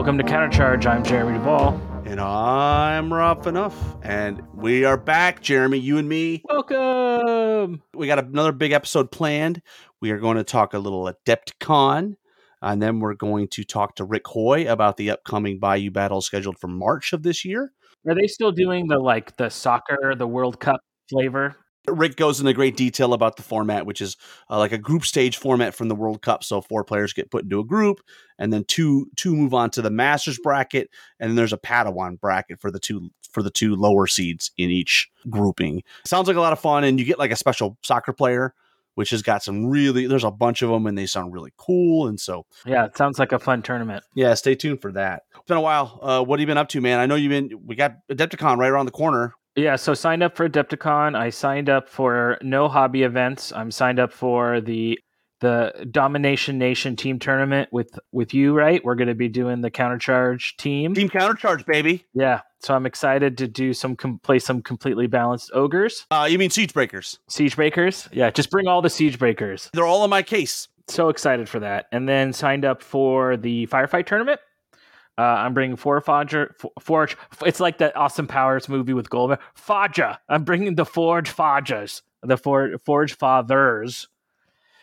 Welcome to Countercharge. I'm Jeremy Duvall. And I'm Rob Enough, and we are back, Jeremy. You and me. Welcome. We got another big episode planned. We are going to talk a little Adepticon, and then we're going to talk to Rick Hoy about the upcoming Bayou battle scheduled for March of this year. Are they still doing the like the soccer, the World Cup flavor? Rick goes into great detail about the format, which is uh, like a group stage format from the World Cup. So four players get put into a group, and then two two move on to the Masters bracket, and then there's a Padawan bracket for the two for the two lower seeds in each grouping. Sounds like a lot of fun, and you get like a special soccer player, which has got some really. There's a bunch of them, and they sound really cool. And so, Yeah, it sounds like a fun tournament. yeah, stay tuned for that. It's been a while. Uh, what have you been up to, man? I know you've been. We got Adepticon right around the corner. Yeah, so signed up for Adepticon. I signed up for no hobby events. I'm signed up for the the Domination Nation team tournament with with you, right? We're going to be doing the countercharge team. Team Countercharge, baby. Yeah, so I'm excited to do some com- play some completely balanced ogres, Uh, you mean Siege Breakers? siege breakers. Yeah, just bring all the siege breakers. They're all in my case. so excited for that. And then signed up for the firefight tournament. Uh, I'm bringing four Forger, Forge. It's like that Austin Powers movie with Goldman. Faja. I'm bringing the Forge Fajas, the For, Forge Fathers.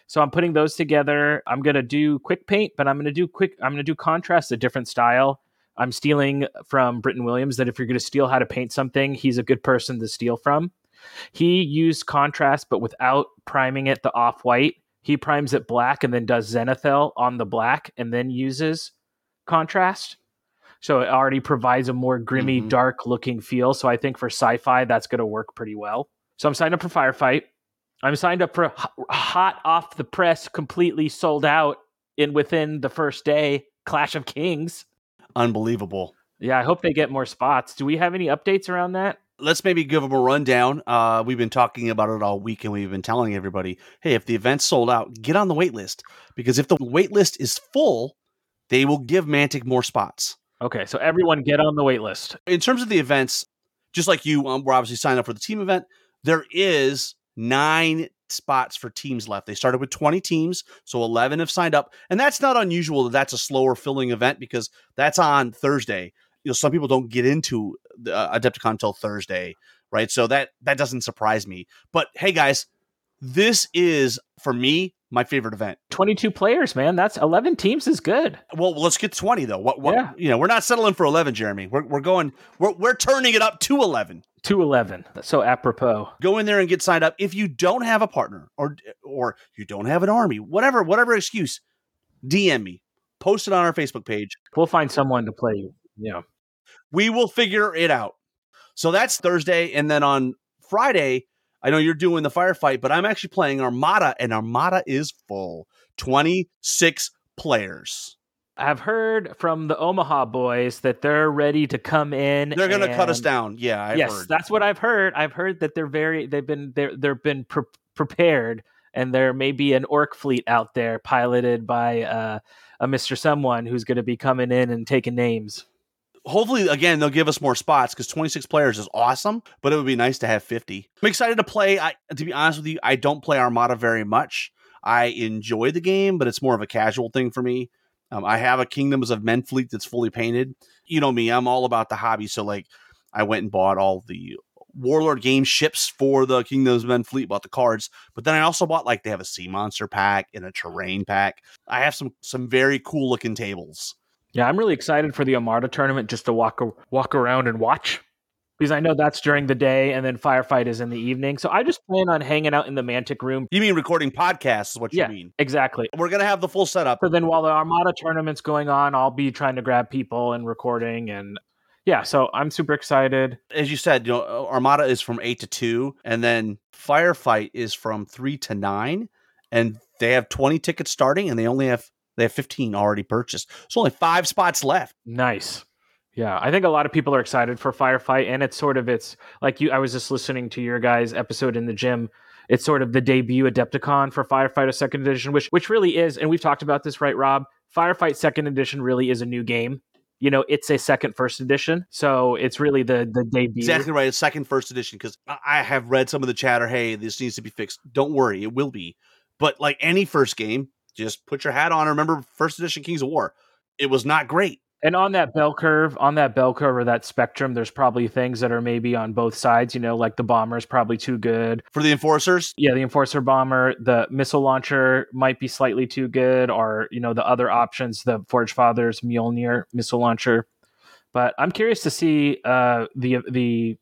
So I'm putting those together. I'm gonna do quick paint, but I'm gonna do quick. I'm gonna do contrast, a different style. I'm stealing from Britton Williams that if you're gonna steal how to paint something, he's a good person to steal from. He used contrast, but without priming it the off white he primes it black and then does Zenithal on the black and then uses contrast. So it already provides a more grimy, Mhm. dark looking feel. So I think for sci fi, that's going to work pretty well. So I'm signed up for Firefight. I'm signed up for hot off the press, completely sold out in within the first day Clash of Kings. Unbelievable. Yeah, I hope they get more spots. Do we have any updates around that? let's maybe give them a rundown. Uh, we've been talking about it all week, and we've been telling everybody, hey, if the event's sold out, get on the wait list because if the wait list is full, they will give Mantic more spots. Okay, so everyone get on the wait list. In terms of the events, just like you, um, we're obviously signed up for the team event. There is nine spots for teams left. They started with 20 teams, so 11 have signed up, and that's not unusual. That that's a slower filling event because that's on Thursday. You know, some people don't get into the uh, Adepticon until Thursday, right? So that that doesn't surprise me. But hey, guys, this is for me my favorite event. 22 players, man. That's 11 teams is good. Well, let's get 20 though. What, what Yeah. you know, we're not settling for 11, Jeremy. We're, we're going, we're, we're turning it up to 11. 211. That's so apropos. Go in there and get signed up. If you don't have a partner or, or you don't have an army, whatever, whatever excuse, DM me, post it on our Facebook page. We'll find someone to play you. Yeah. We will figure it out. So that's Thursday. And then on Friday, I know you're doing the firefight, but I'm actually playing Armada, and Armada is full 26 players. I've heard from the Omaha boys that they're ready to come in. They're going to cut us down. Yeah, I've yes, heard. that's what I've heard. I've heard that they're very they've been they're they've been pre- prepared and there may be an orc fleet out there piloted by uh, a Mr. Someone who's going to be coming in and taking names. Hopefully again they'll give us more spots because 26 players is awesome but it would be nice to have 50 i'm excited to play. I, to be honest with you i don't play armada very much. I enjoy the game but it's more of a casual thing for me. Um, i have a kingdoms of men fleet that's fully painted. You know me i'm all about the hobby so like i went and bought all the warlord game ships for the kingdoms of men fleet bought the cards but then i also bought like they have a sea monster pack and a terrain pack. I have some some very cool looking tables Yeah, I'm really excited for the Armada tournament just to walk walk around and watch because I know that's during the day and then firefight is in the evening. So I just plan on hanging out in the Mantic room. you mean recording podcasts is what you Yeah. mean Exactly. we're gonna have the full setup. So then while the Armada tournament's going on, I'll be trying to grab people and recording and yeah, so I'm super excited. As you said, you know, uh, Armada is from eight to two, and then Firefight is from three to nine, and they have twenty tickets starting, and they only have They have 15 already purchased. So only five spots left. Nice. Yeah, I think a lot of people are excited for Firefight, and it's sort of it's like you. I was just listening to your guys' episode in the gym. It's sort of the debut Adepticon for Firefighter Second Edition, which which really is, and we've talked about this, right, Rob? Firefight Second Edition really is a new game. You know, it's a second first edition, so it's really the the debut. Exactly right. a second first edition because I have read some of the chatter. Hey, this needs to be fixed. Don't worry, it will be. But like any first game, just put your hat on. Remember, first edition Kings of War. It was not great. And on that bell curve, on that bell curve or that spectrum, there's probably things that are maybe on both sides. You know, like the bomber is probably too good for the enforcers. Yeah, the enforcer bomber, the missile launcher might be slightly too good, or you know, the other options, the Forge Fathers Mjolnir missile launcher. But I'm curious to see uh, the the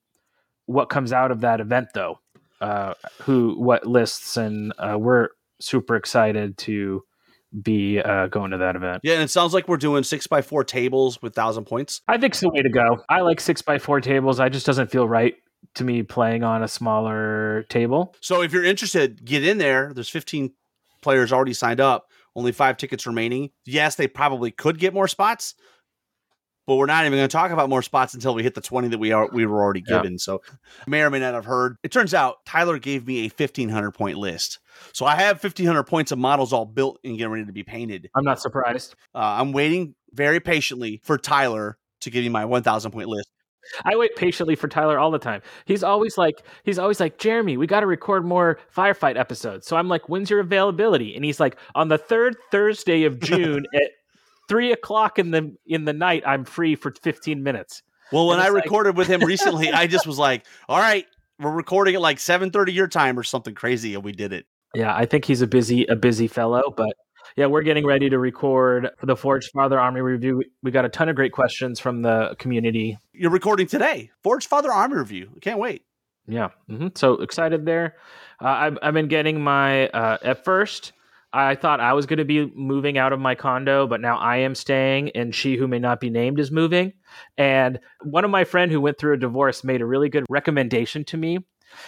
what comes out of that event, though. Uh, who, what lists, and uh, we're super excited to be uh, going to that event. Yeah, and it sounds like we're doing six by four tables with thousand points. I think it's the way to go. I like six by four tables. I just doesn't feel right to me playing on a smaller table. So if you're interested, get in there. There's 15 players already signed up. Only five tickets remaining. Yes, they probably could get more spots, but we're not even going to talk about more spots until we hit the 20 that we are we were already given. Yeah. So may or may not have heard. It turns out Tyler gave me a 1500 point list. So I have 1500 points of models all built and getting ready to be painted. I'm not surprised. Uh, I'm waiting very patiently for Tyler to give me my 1000 point list. I wait patiently for Tyler all the time. He's always like, he's always like, Jeremy, we got to record more firefight episodes. So I'm like, when's your availability? And he's like, on the third Thursday of June at three o'clock in the in the night, I'm free for 15 minutes. Well, when I like... recorded with him recently, I just was like, all right, we're recording at like 7:30 your time or something crazy, and we did it. Yeah, I think he's a busy a busy fellow, but yeah, we're getting ready to record for the Forge Father Army review. We got a ton of great questions from the community. You're recording today, Forge Father Army review. I can't wait. Yeah, mm-hmm. so excited there. Uh, I've I've been getting my uh, at first. I thought I was going to be moving out of my condo, but now I am staying, and she who may not be named is moving. And one of my friend who went through a divorce made a really good recommendation to me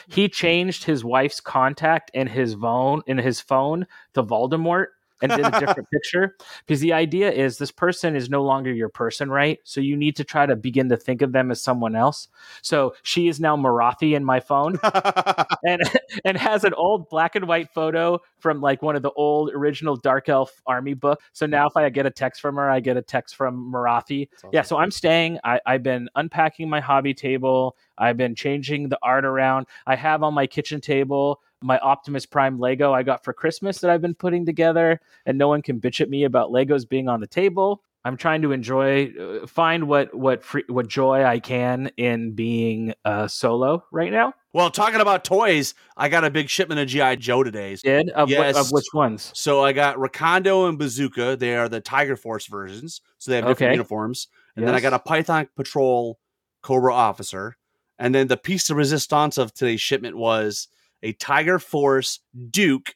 he changed his wife's contact in his phone in his phone to Voldemort and did a different picture because the idea is this person is no longer your person, right? So you need to try to begin to think of them as someone else. So she is now Morathi in my phone and and has an old black and white photo from like one of the old original Dark Elf army book. So now if I get a text from her, I get a text from Morathi. Awesome. Yeah, so I'm staying. I, I've been unpacking my hobby table. I've been changing the art around. I have on my kitchen table my Optimus Prime Lego I got for Christmas that I've been putting together, and no one can bitch at me about Legos being on the table. I'm trying to enjoy, uh, find what what free, what joy I can in being uh, solo right now. Well, talking about toys, I got a big shipment of GI Joe today. Did of, yes. of which ones? So I got Recondo and Bazooka. They are the Tiger Force versions, so they have different okay. uniforms. And yes. then I got a Python Patrol Cobra officer. And then the piece de resistance of today's shipment was a Tiger Force Duke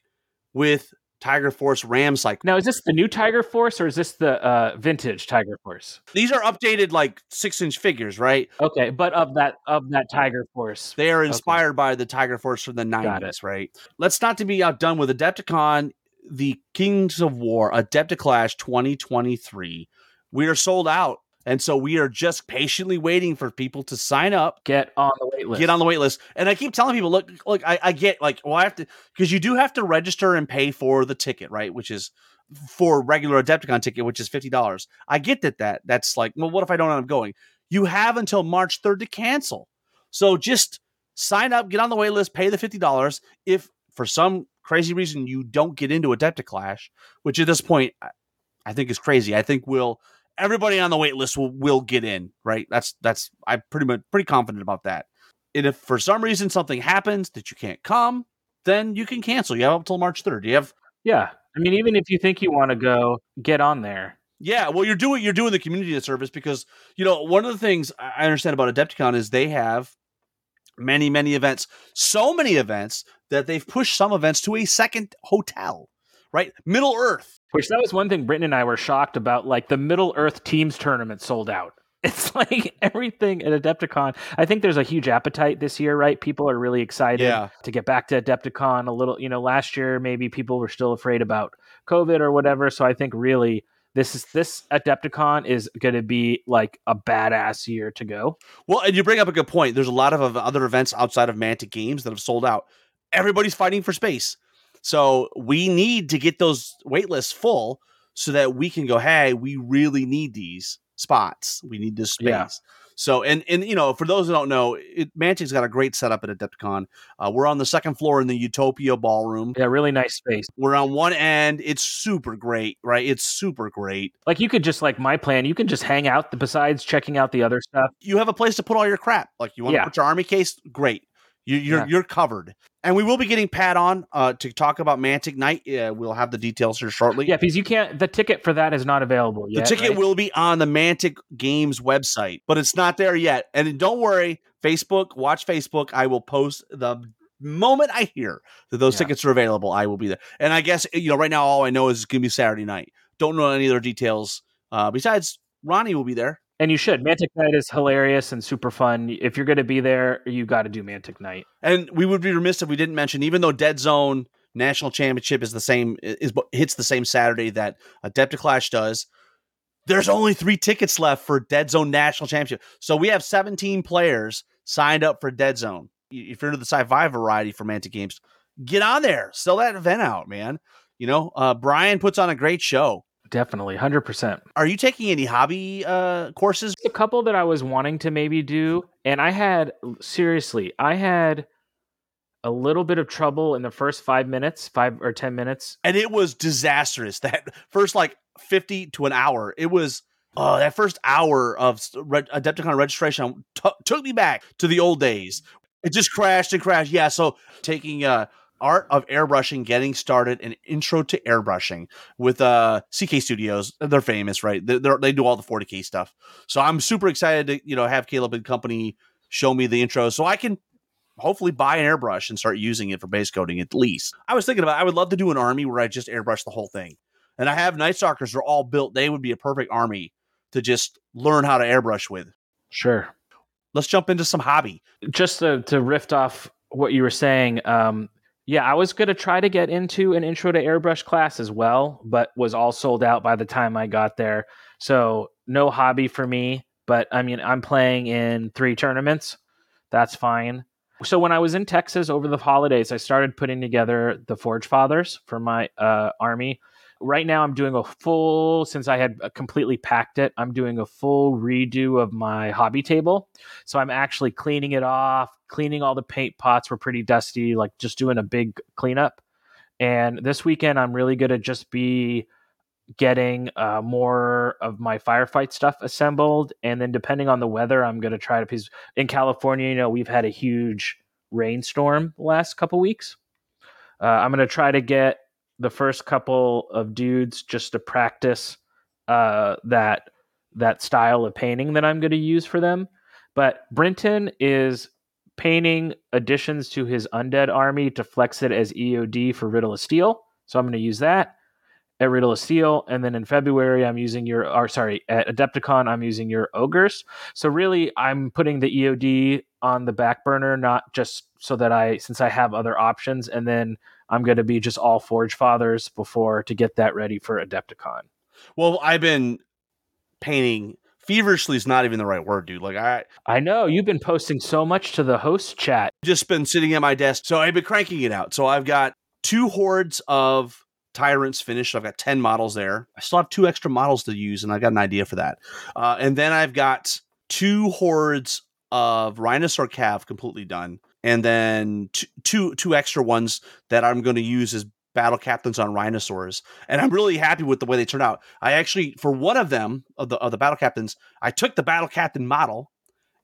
with Tiger Force Ram cycle. Now, is this the new Tiger Force or is this the uh, vintage Tiger Force? These are updated like six inch figures, right? Okay, but of that of that Tiger Force, they are inspired okay. by the Tiger Force from the nineties, right? Let's not to be outdone with Adepticon, the Kings of War, Adepticlash 2023. We are sold out and so we are just patiently waiting for people to sign up, get on the wait list, get on the wait list. And I keep telling people, look, look, I, I get like, well, I have to because you do have to register and pay for the ticket, right? Which is for regular Adepticon ticket, which is fifty dollars. I get that that that's like, well, what if I don't end up going? You have until March third to cancel. So just sign up, get on the wait list, pay the fifty dollars. If for some crazy reason you don't get into Adepticlash, which at this point I think is crazy. I think we'll everybody on the wait list will will get in, right? That's that's I'm pretty much pretty confident about that. And if for some reason something happens that you can't come, then you can cancel. You have up until March 3rd. You have Yeah. I mean, even if you think you want to go, get on there. Yeah, well, you're doing you're doing the community service because you know one of the things I understand about Adepticon is they have many many events, so many events that they've pushed some events to a second hotel, right? Middle Earth, which that was one thing Britton and I were shocked about. Like the Middle Earth Teams tournament sold out. It's like everything at Adepticon. I think there's a huge appetite this year, right? People are really excited yeah. to get back to Adepticon a little. You know, last year maybe people were still afraid about COVID or whatever. So I think really this is this Adepticon is going to be like a badass year to go. Well, and you bring up a good point. There's a lot of other events outside of Mantic Games that have sold out. Everybody's fighting for space. So we need to get those wait lists full so that we can go, hey, we really need these spots. We need this space. Yeah. So, and and you know, for those who don't know, it, Mantic's got a great setup at Adepticon. Uh, we're on the second floor in the Utopia Ballroom. Yeah, really nice space. We're on one end. It's super great, right? It's super great. Like you could just like my plan. You can just hang out. Besides checking out the other stuff, you have a place to put all your crap. Like you want yeah. to put your army case, great. You, you're yeah. you're covered. And we will be getting Pat on uh, to talk about Mantic Night. Uh, we'll have the details here shortly. Yeah, because you can't. The ticket for that is not available yet. The ticket right? will be on the Mantic Games website, but it's not there yet. And don't worry, Facebook. Watch Facebook. I will post the moment I hear that those yeah. tickets are available. I will be there. And I guess you know right now all I know is it's gonna be Saturday night. Don't know any other details. Uh, besides, Ronnie will be there. And you should. Mantic Night is hilarious and super fun. If you're going to be there, you got to do Mantic Night. And we would be remiss if we didn't mention, even though Dead Zone National Championship is the same, is hits the same Saturday that Adepticlash does. There's only three tickets left for Dead Zone National Championship. So we have 17 players signed up for Dead Zone. If you're into the sci-fi variety for Mantic Games, get on there. Sell that event out, man. You know, uh, Brian puts on a great show. Definitely, 100%. Are you taking any hobby uh, courses? A couple that I was wanting to maybe do. And I had, seriously, I had a little bit of trouble in the first five minutes, five or 10 minutes. And it was disastrous. That first, like 50 to an hour, it was. Oh, that first hour of Adepticon registration t- took me back to the old days. It just crashed and crashed. Yeah, so taking uh art of airbrushing getting started an intro to airbrushing with uh ck studios. They're famous right? They they do all the 40k stuff. So i'm super excited to you know have caleb and company show me the intro so i can hopefully buy an airbrush and start using it for base coating at least. I was thinking about i would love to do an army where i just airbrush the whole thing. And i have night stalkers. They're all built. They would be a perfect army to just learn how to airbrush with. Sure. Let's jump into some hobby. Just to, to riff off what you were saying um yeah, I was going to try to get into an intro to airbrush class as well, but was all sold out by the time I got there. So, no hobby for me, but I mean, I'm playing in three tournaments. That's fine. So, when I was in Texas over the holidays, I started putting together the Forge Fathers for my uh, army right now I'm doing a full since I had uh, completely packed it. I'm doing a full redo of my hobby table. So I'm actually cleaning it off, cleaning all the paint pots were pretty dusty, like just doing a big cleanup. And this weekend I'm really going to just be getting uh, more of my firefight stuff assembled and then depending on the weather I'm going to try to because in California, you know, we've had a huge rainstorm the last couple weeks. Uh, I'm going to try to get the first couple of dudes just to practice uh, that that style of painting that I'm going to use for them. But Britton is painting additions to his undead army to flex it as EOD for Riddle of Steel. So I'm going to use that at Riddle of Steel, and then in February I'm using your, or sorry, at Adepticon I'm using your ogres. So really, I'm putting the EOD on the back burner, not just so that I, since I have other options, and then I'm going to be just all Forge Fathers before to get that ready for Adepticon. Well, I've been painting feverishly is not even the right word, dude. Like I I know you've been posting so much to the host chat. Just been sitting at my desk. So I've been cranking it out. So I've got two hordes of tyrants finished. I've got 10 models there. I still have two extra models to use, and I've got an idea for that. Uh, and then I've got two hordes of Rhinosaur cav completely done and then two two extra ones that I'm going to use as battle captains on rhinosaurs. And i'm really happy with the way they turned out. I actually for one of them of the of the battle captains i took the battle captain model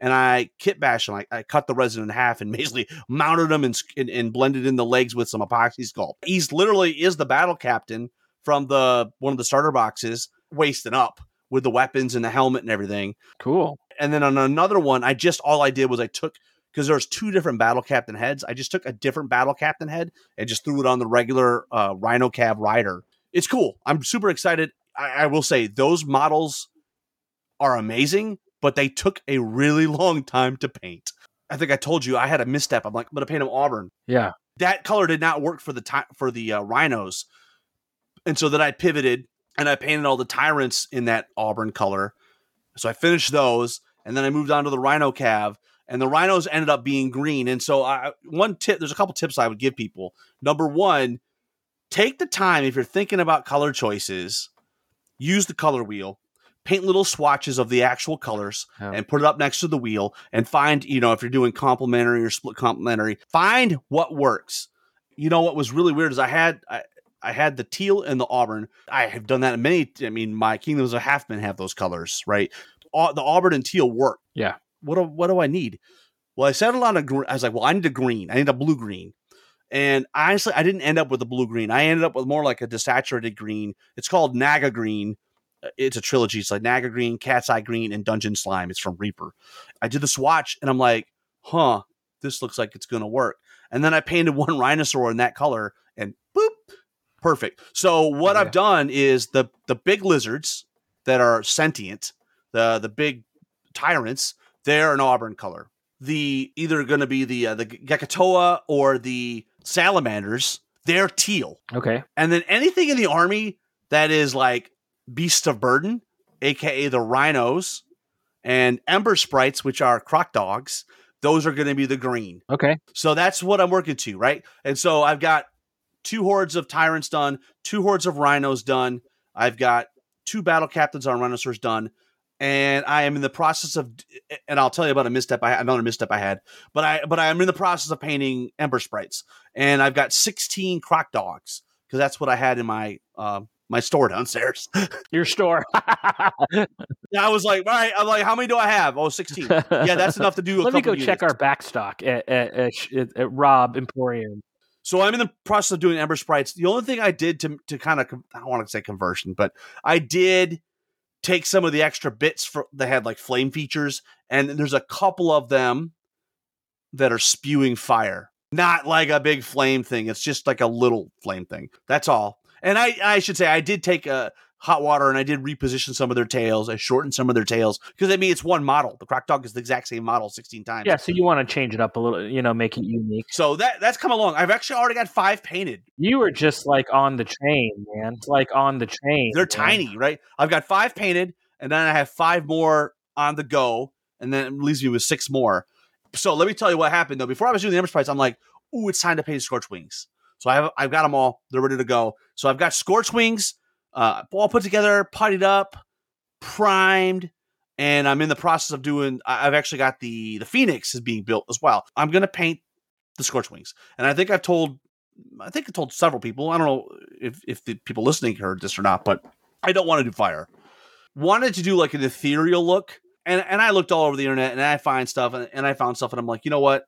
and i kit bashed him. I, I cut the resin in half and basically mounted him and, and, and blended in the legs with some epoxy sculpt. He's literally is the battle captain from the one of the starter boxes wasting up with the weapons and the helmet and everything. Cool. And then on another one i just all i did was i took because there's two different battle captain heads. I just took a different battle captain head and just threw it on the regular uh, Rhino Cav rider. It's cool. I'm super excited. I, I will say those models are amazing, but they took a really long time to paint. I think I told you I had a misstep. I'm like, I'm gonna paint them auburn. Yeah, that color did not work for the time for the uh, rhinos. And so then I pivoted and I painted all the tyrants in that auburn color. So I finished those, and then I moved on to the rhino cav, and the rhinos ended up being green. And so I one tip, there's a couple tips I would give people. Number one, take the time if you're thinking about color choices, use the color wheel, paint little swatches of the actual colors Yeah. and put it up next to the wheel and find, you know, if you're doing complementary or split complementary, find what works. You know what was really weird is I had I, I had the teal and the auburn. I have done that in many. I mean, my Kingdoms of Halfmen have those colors, right? The auburn and teal work. Yeah. What do, what do I need? Well, I settled on a. gr- I was like, well, I need a green. I need a blue green. And honestly, I didn't end up with a blue green. I ended up with more like a desaturated green. It's called Naga Green. Uh, It's a trilogy. It's like Naga Green, Cat's Eye Green, and Dungeon Slime. It's from Reaper. I did the swatch and I'm like, huh, this looks like it's going to work. And then I painted one rhinosaur in that color and boop, perfect. So what Yeah. I've done is the the big lizards that are sentient, the the big tyrants, they're an auburn color. The either going to be the uh, the Ghekkotah or the salamanders, they're teal. Okay. And then anything in the army that is like beast of burden, aka the rhinos, and ember sprites, which are croc dogs, those are going to be the green. Okay. So that's what I'm working to, right? And so I've got two hordes of tyrants done, two hordes of rhinos done. I've got two battle captains on rhinoceros done, and I am in the process of. And I'll tell you about a misstep. I another misstep I had, but I but I am in the process of painting ember sprites, and I've got 16 croc dogs because that's what I had in my uh, my store downstairs. Your store. Yeah, I was like, all right, I'm like, how many do I have? Oh, 16. Yeah, that's enough to do. A Let me go check units. our back stock at, at, at, at, at Rob Emporium. So I'm in the process of doing Ember Sprites. The only thing I did to to kind of I don't want to say conversion, but I did take some of the extra bits for that had like flame features, and there's a couple of them that are spewing fire. Not like a big flame thing. It's just like a little flame thing. That's all. And I I should say I did take a hot water and I did reposition some of their tails. I shortened some of their tails because I mean it's one model. The Croc Dog is the exact same model 16 times. Yeah, so you want to change it up a little, you know, make it unique. So that that's come along. I've actually already got five painted. You were just like on the train, man. It's like on the train. They're man. tiny, right? I've got five painted, and then I have five more on the go, and then it leaves me with six more. So let me tell you what happened though. Before I was doing the Ember Sprites, I'm like, "Ooh, it's time to paint Scorch Wings." So I have I've got them all. They're ready to go. So I've got Scorch Wings, uh, all put together, potted up, primed, and I'm in the process of doing. I've actually got the the Phoenix is being built as well. I'm gonna paint the Scorch Wings, and I think I've told. I think I told several people. I don't know if if the people listening heard this or not, but I don't want to do fire. Wanted to do like an ethereal look, and and I looked all over the internet and I find stuff, and, and I found stuff, and I'm like, you know what?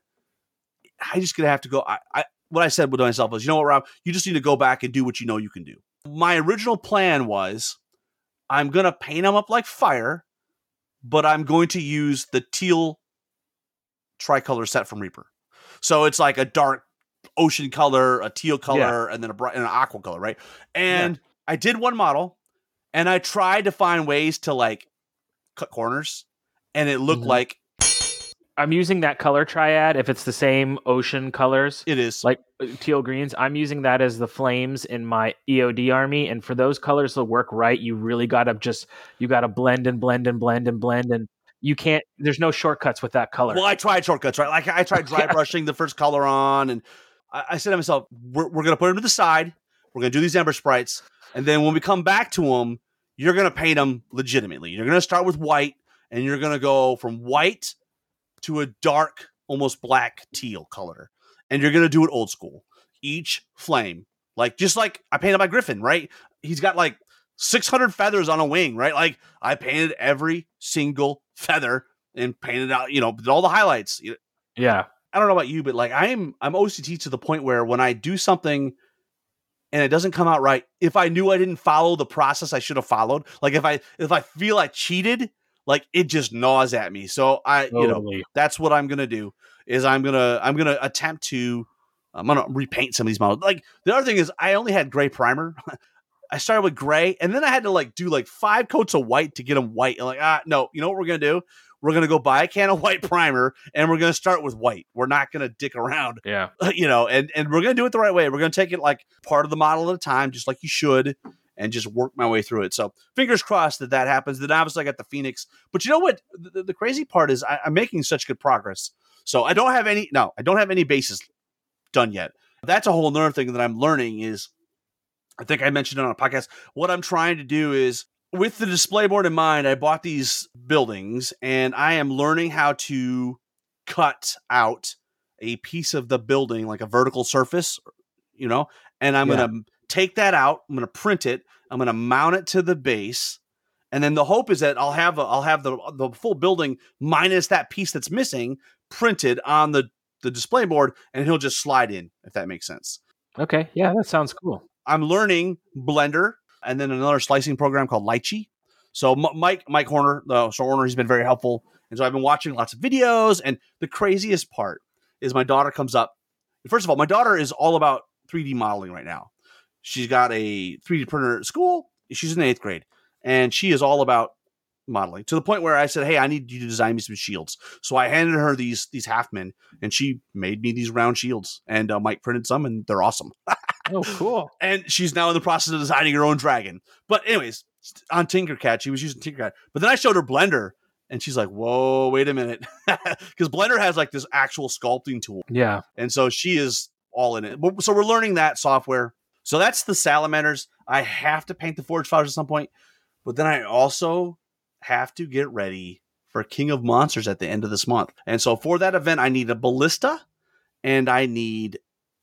I just gonna have to go. I, I what I said with myself was, you know what, Rob, you just need to go back and do what you know you can do. My original plan was, I'm gonna paint them up like fire, but I'm going to use the teal tricolor set from Reaper. So it's like a dark ocean color, a teal color, and then a bright and an aqua color, right? And I did one model, and I tried to find ways to like cut corners, and it looked Mhm. like I'm using that color triad. If it's the same ocean colors, it is. like uh, teal greens, I'm using that as the flames in my EOD army. And for those colors to work right, you really got to just you got to blend and blend and blend and blend and you can't. There's no shortcuts with that color. Well, I tried shortcuts, right? Like I tried dry brushing the first color on, and I, I said to myself, "We're, we're going to put them to the side. We're going to do these ember sprites, and then when we come back to them, you're going to paint them legitimately. You're going to start with white, and you're going to go from white to a dark, almost black teal color, and you're going to do it old school. Each flame, like just like I painted my griffin, right? He's got like 600 feathers on a wing, right? Like I painted every single feather and painted out, you know, all the highlights. Yeah, I don't know about you, but like I'm I'm OCD to the point where when I do something and it doesn't come out right, if I knew I didn't follow the process I should have followed, like if I if I feel I cheated, like it just gnaws at me. So I, you know, that's what I'm gonna do. Is I'm gonna I'm gonna attempt to I'm gonna repaint some of these models. Like the other thing is I only had gray primer. I started with gray, and then I had to like do like five coats of white to get them white. And like, ah, no, you know what we're gonna do? We're gonna go buy a can of white primer, and we're gonna start with white. We're not gonna dick around, Yeah. you know, and and we're gonna do it the right way. We're gonna take it like part of the model at a time, just like you should, and just work my way through it. So fingers crossed that that happens. Then obviously I got the Phoenix, but you know what? The, the crazy part is I, I'm making such good progress. So I don't have any. No, I don't have any bases done yet. That's a whole other thing that I'm learning is. I think I mentioned it on a podcast. What I'm trying to do is with the display board in mind, I bought these buildings and I am learning how to cut out a piece of the building, like a vertical surface, you know, and I'm Yeah. going to take that out. I'm going to print it. I'm going to mount it to the base. And then the hope is that I'll have a, I'll have the the full building minus that piece that's missing printed on the the display board, and he'll just slide in if that makes sense. Okay. Yeah, that sounds cool. I'm learning Blender and then another slicing program called Lychee. So M- Mike Mike Horner, the so Horner, he's been very helpful, and so I've been watching lots of videos. And the craziest part is my daughter comes up. First of all, my daughter is all about 3D modeling right now. She's got a 3D printer at school. She's in eighth grade, and she is all about modeling to the point where I said, "Hey, I need you to design me some shields." So I handed her these these halfmen, and she made me these round shields. And uh, Mike printed some, and they're awesome Oh, cool. and she's now in the process of designing her own dragon. But anyways, on Tinkercad, she was using Tinkercad. But then I showed her Blender, and she's like, "Whoa, wait a minute," because Blender has like this actual sculpting tool, Yeah. and so she is all in it. So we're learning that software. So that's the salamanders. I have to paint the forge fathers at some point, but then I also have to get ready for King of Monsters at the end of this month. And so for that event, I need a ballista and I need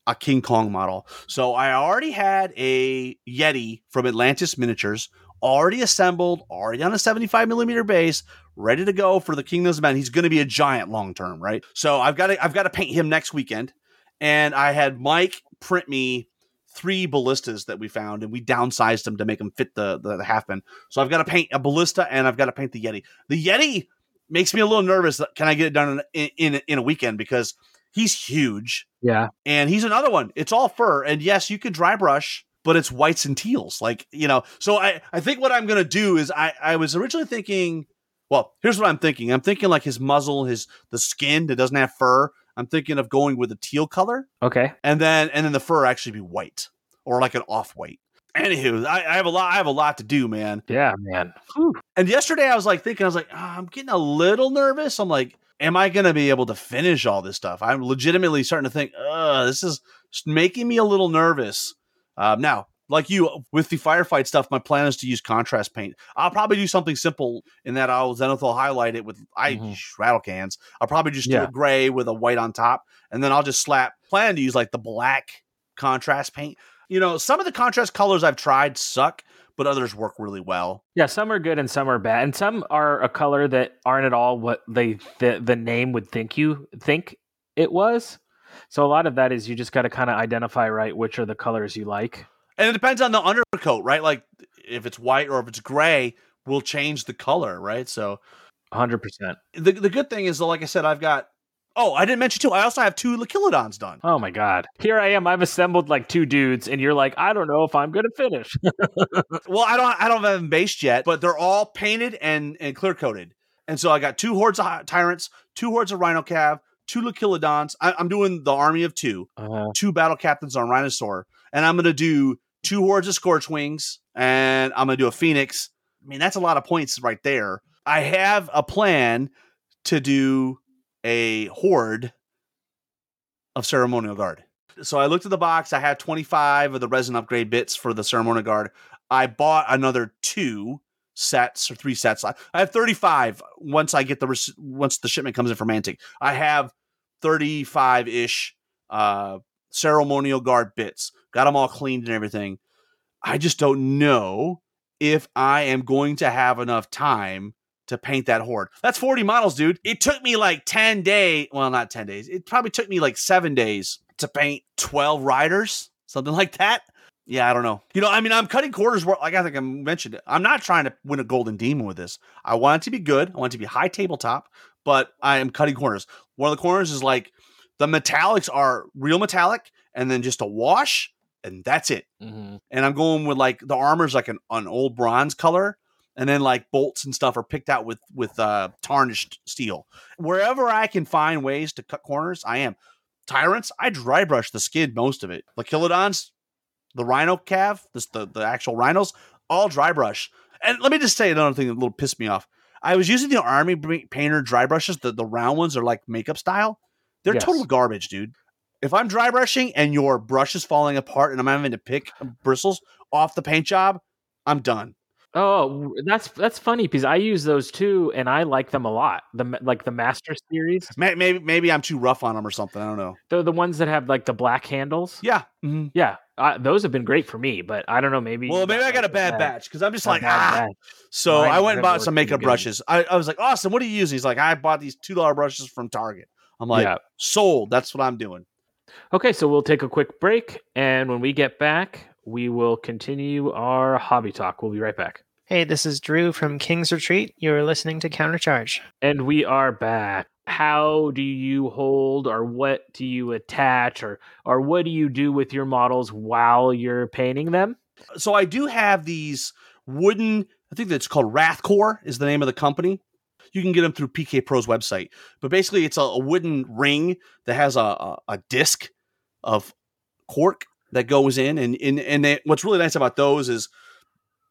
a King Kong model. So I already had a Yeti from Atlantis Miniatures already assembled, already on a 75 millimeter base, ready to go for the Kingdoms of Men. He's going to be a giant long term, right? So I've got to I've got to paint him next weekend, and I had Mike print me three ballistas that we found, and we downsized them to make them fit the the, the halfman. So I've got to paint a ballista, and I've got to paint the Yeti. The Yeti makes me a little nervous. Can I get it done in in, in a weekend because he's huge Yeah. and he's another one. It's all fur, and yes, you could dry brush, but it's whites and teals, like you know. So I, I think what I'm gonna do is I, I was originally thinking, well, here's what I'm thinking. I'm thinking like his muzzle, his the skin that doesn't have fur. I'm thinking of going with a teal color, Okay. and then and then the fur actually be white or like an off white. Anywho, I, I have a lot. I have a lot to do, man. Yeah, man. Whew. And yesterday I was like thinking, I was like, "Ah, I'm getting a little nervous. I'm like, am I going to be able to finish all this stuff? I'm legitimately starting to think, uh, this is making me a little nervous. Um, now, like you with the firefight stuff, my plan is to use contrast paint. I'll probably do something simple in that I'll Zenithal highlight it with I Mhm. rattle cans. I'll probably just do a gray with a white on top, and then I'll just slap. Plan to use like the black contrast paint. You know, some of the contrast colors I've tried suck, but others work really well. Yeah, some are good and some are bad, and some are a color that aren't at all what they the the name would think you think it was. So a lot of that is you just got to kind of identify right which are the colors you like. And it depends on the undercoat, right? Like if it's white or if it's gray, will change the color, right? So hundred percent. the the good thing is, like I said, I've got. Oh, I didn't mention too. I also have two Lachilodons done. Oh my god! Here I am. I've assembled like two dudes, and you're like, I don't know if I'm gonna finish. Well, I don't I don't have them based yet, but they're all painted and and clear coated. And so I got two hordes of tyrants, two hordes of rhino cav, two Lachilodons. I, I'm doing the army of two. Uh, two battle captains on Rhinosaur, and I'm gonna do two hordes of Scorch Wings, and I'm gonna do a Phoenix. I mean, that's a lot of points right there. I have a plan to do a horde of ceremonial guard. So I looked at the box. I have 25 of the resin upgrade bits for the ceremonial guard. I bought another two sets or three sets. I have 35 once I get the rec- once the shipment comes in from Mantic. I have 35 ish uh ceremonial guard bits. Got them all cleaned and everything. I just don't know if I am going to have enough time to paint that horde. That's 40 models, dude. It took me like 10 days. Well, not 10 days. It probably took me like seven days to paint 12 riders, something like that. Yeah, I don't know. You know, I mean, I'm cutting corners where, like I think I mentioned it. I'm not trying to win a golden demon with this. I want it to be good. I want it to be high tabletop, but I am cutting corners. One of the corners is like the metallics are real metallic and then just a wash and that's it. hmm And I'm going with like the armor's like an, an old bronze color, and then like bolts and stuff are picked out with with uh, tarnished steel. Wherever I can find ways to cut corners, I am. Tyrants, I dry brush the skid most of it. The Lachilodons, the rhino cav, this, the the actual rhinos, all dry brush. And let me just say another thing that a little pissed me off. I was using the army painter dry brushes. The the round ones are like makeup style. They're Yes. total garbage, dude. If I'm dry brushing and your brush is falling apart and I'm having to pick bristles off the paint job, I'm done. Oh, that's that's funny because I use those too, and I like them a lot. The like the Master Series, Maybe maybe I'm too rough on them or something. I don't know. they're the ones that have like the black handles. Yeah. mhm. Yeah, uh, those have been great for me, but I don't know. Maybe Well, maybe I got a bad batch because I'm just a like ah. batch. So Mine I went and bought some makeup brushes. I, I was like, Austin, what are you using? He's like, I bought these two dollar brushes from Target. I'm like, yeah. sold. That's what I'm doing. Okay, so we'll take a quick break, and when we get back, we will continue our hobby talk. We'll be right back. Hey, this is Drew from King's Retreat. You're listening to Countercharge. And we are back. How do you hold or what do you attach or or what do you do with your models while you're painting them? So I do have these wooden. I think that's called Wrathcore is the name of the company. You can get them through PK Pro's website, but basically it's a, a wooden ring that has a, a, a disc of cork that goes in, and and and they, what's really nice about those is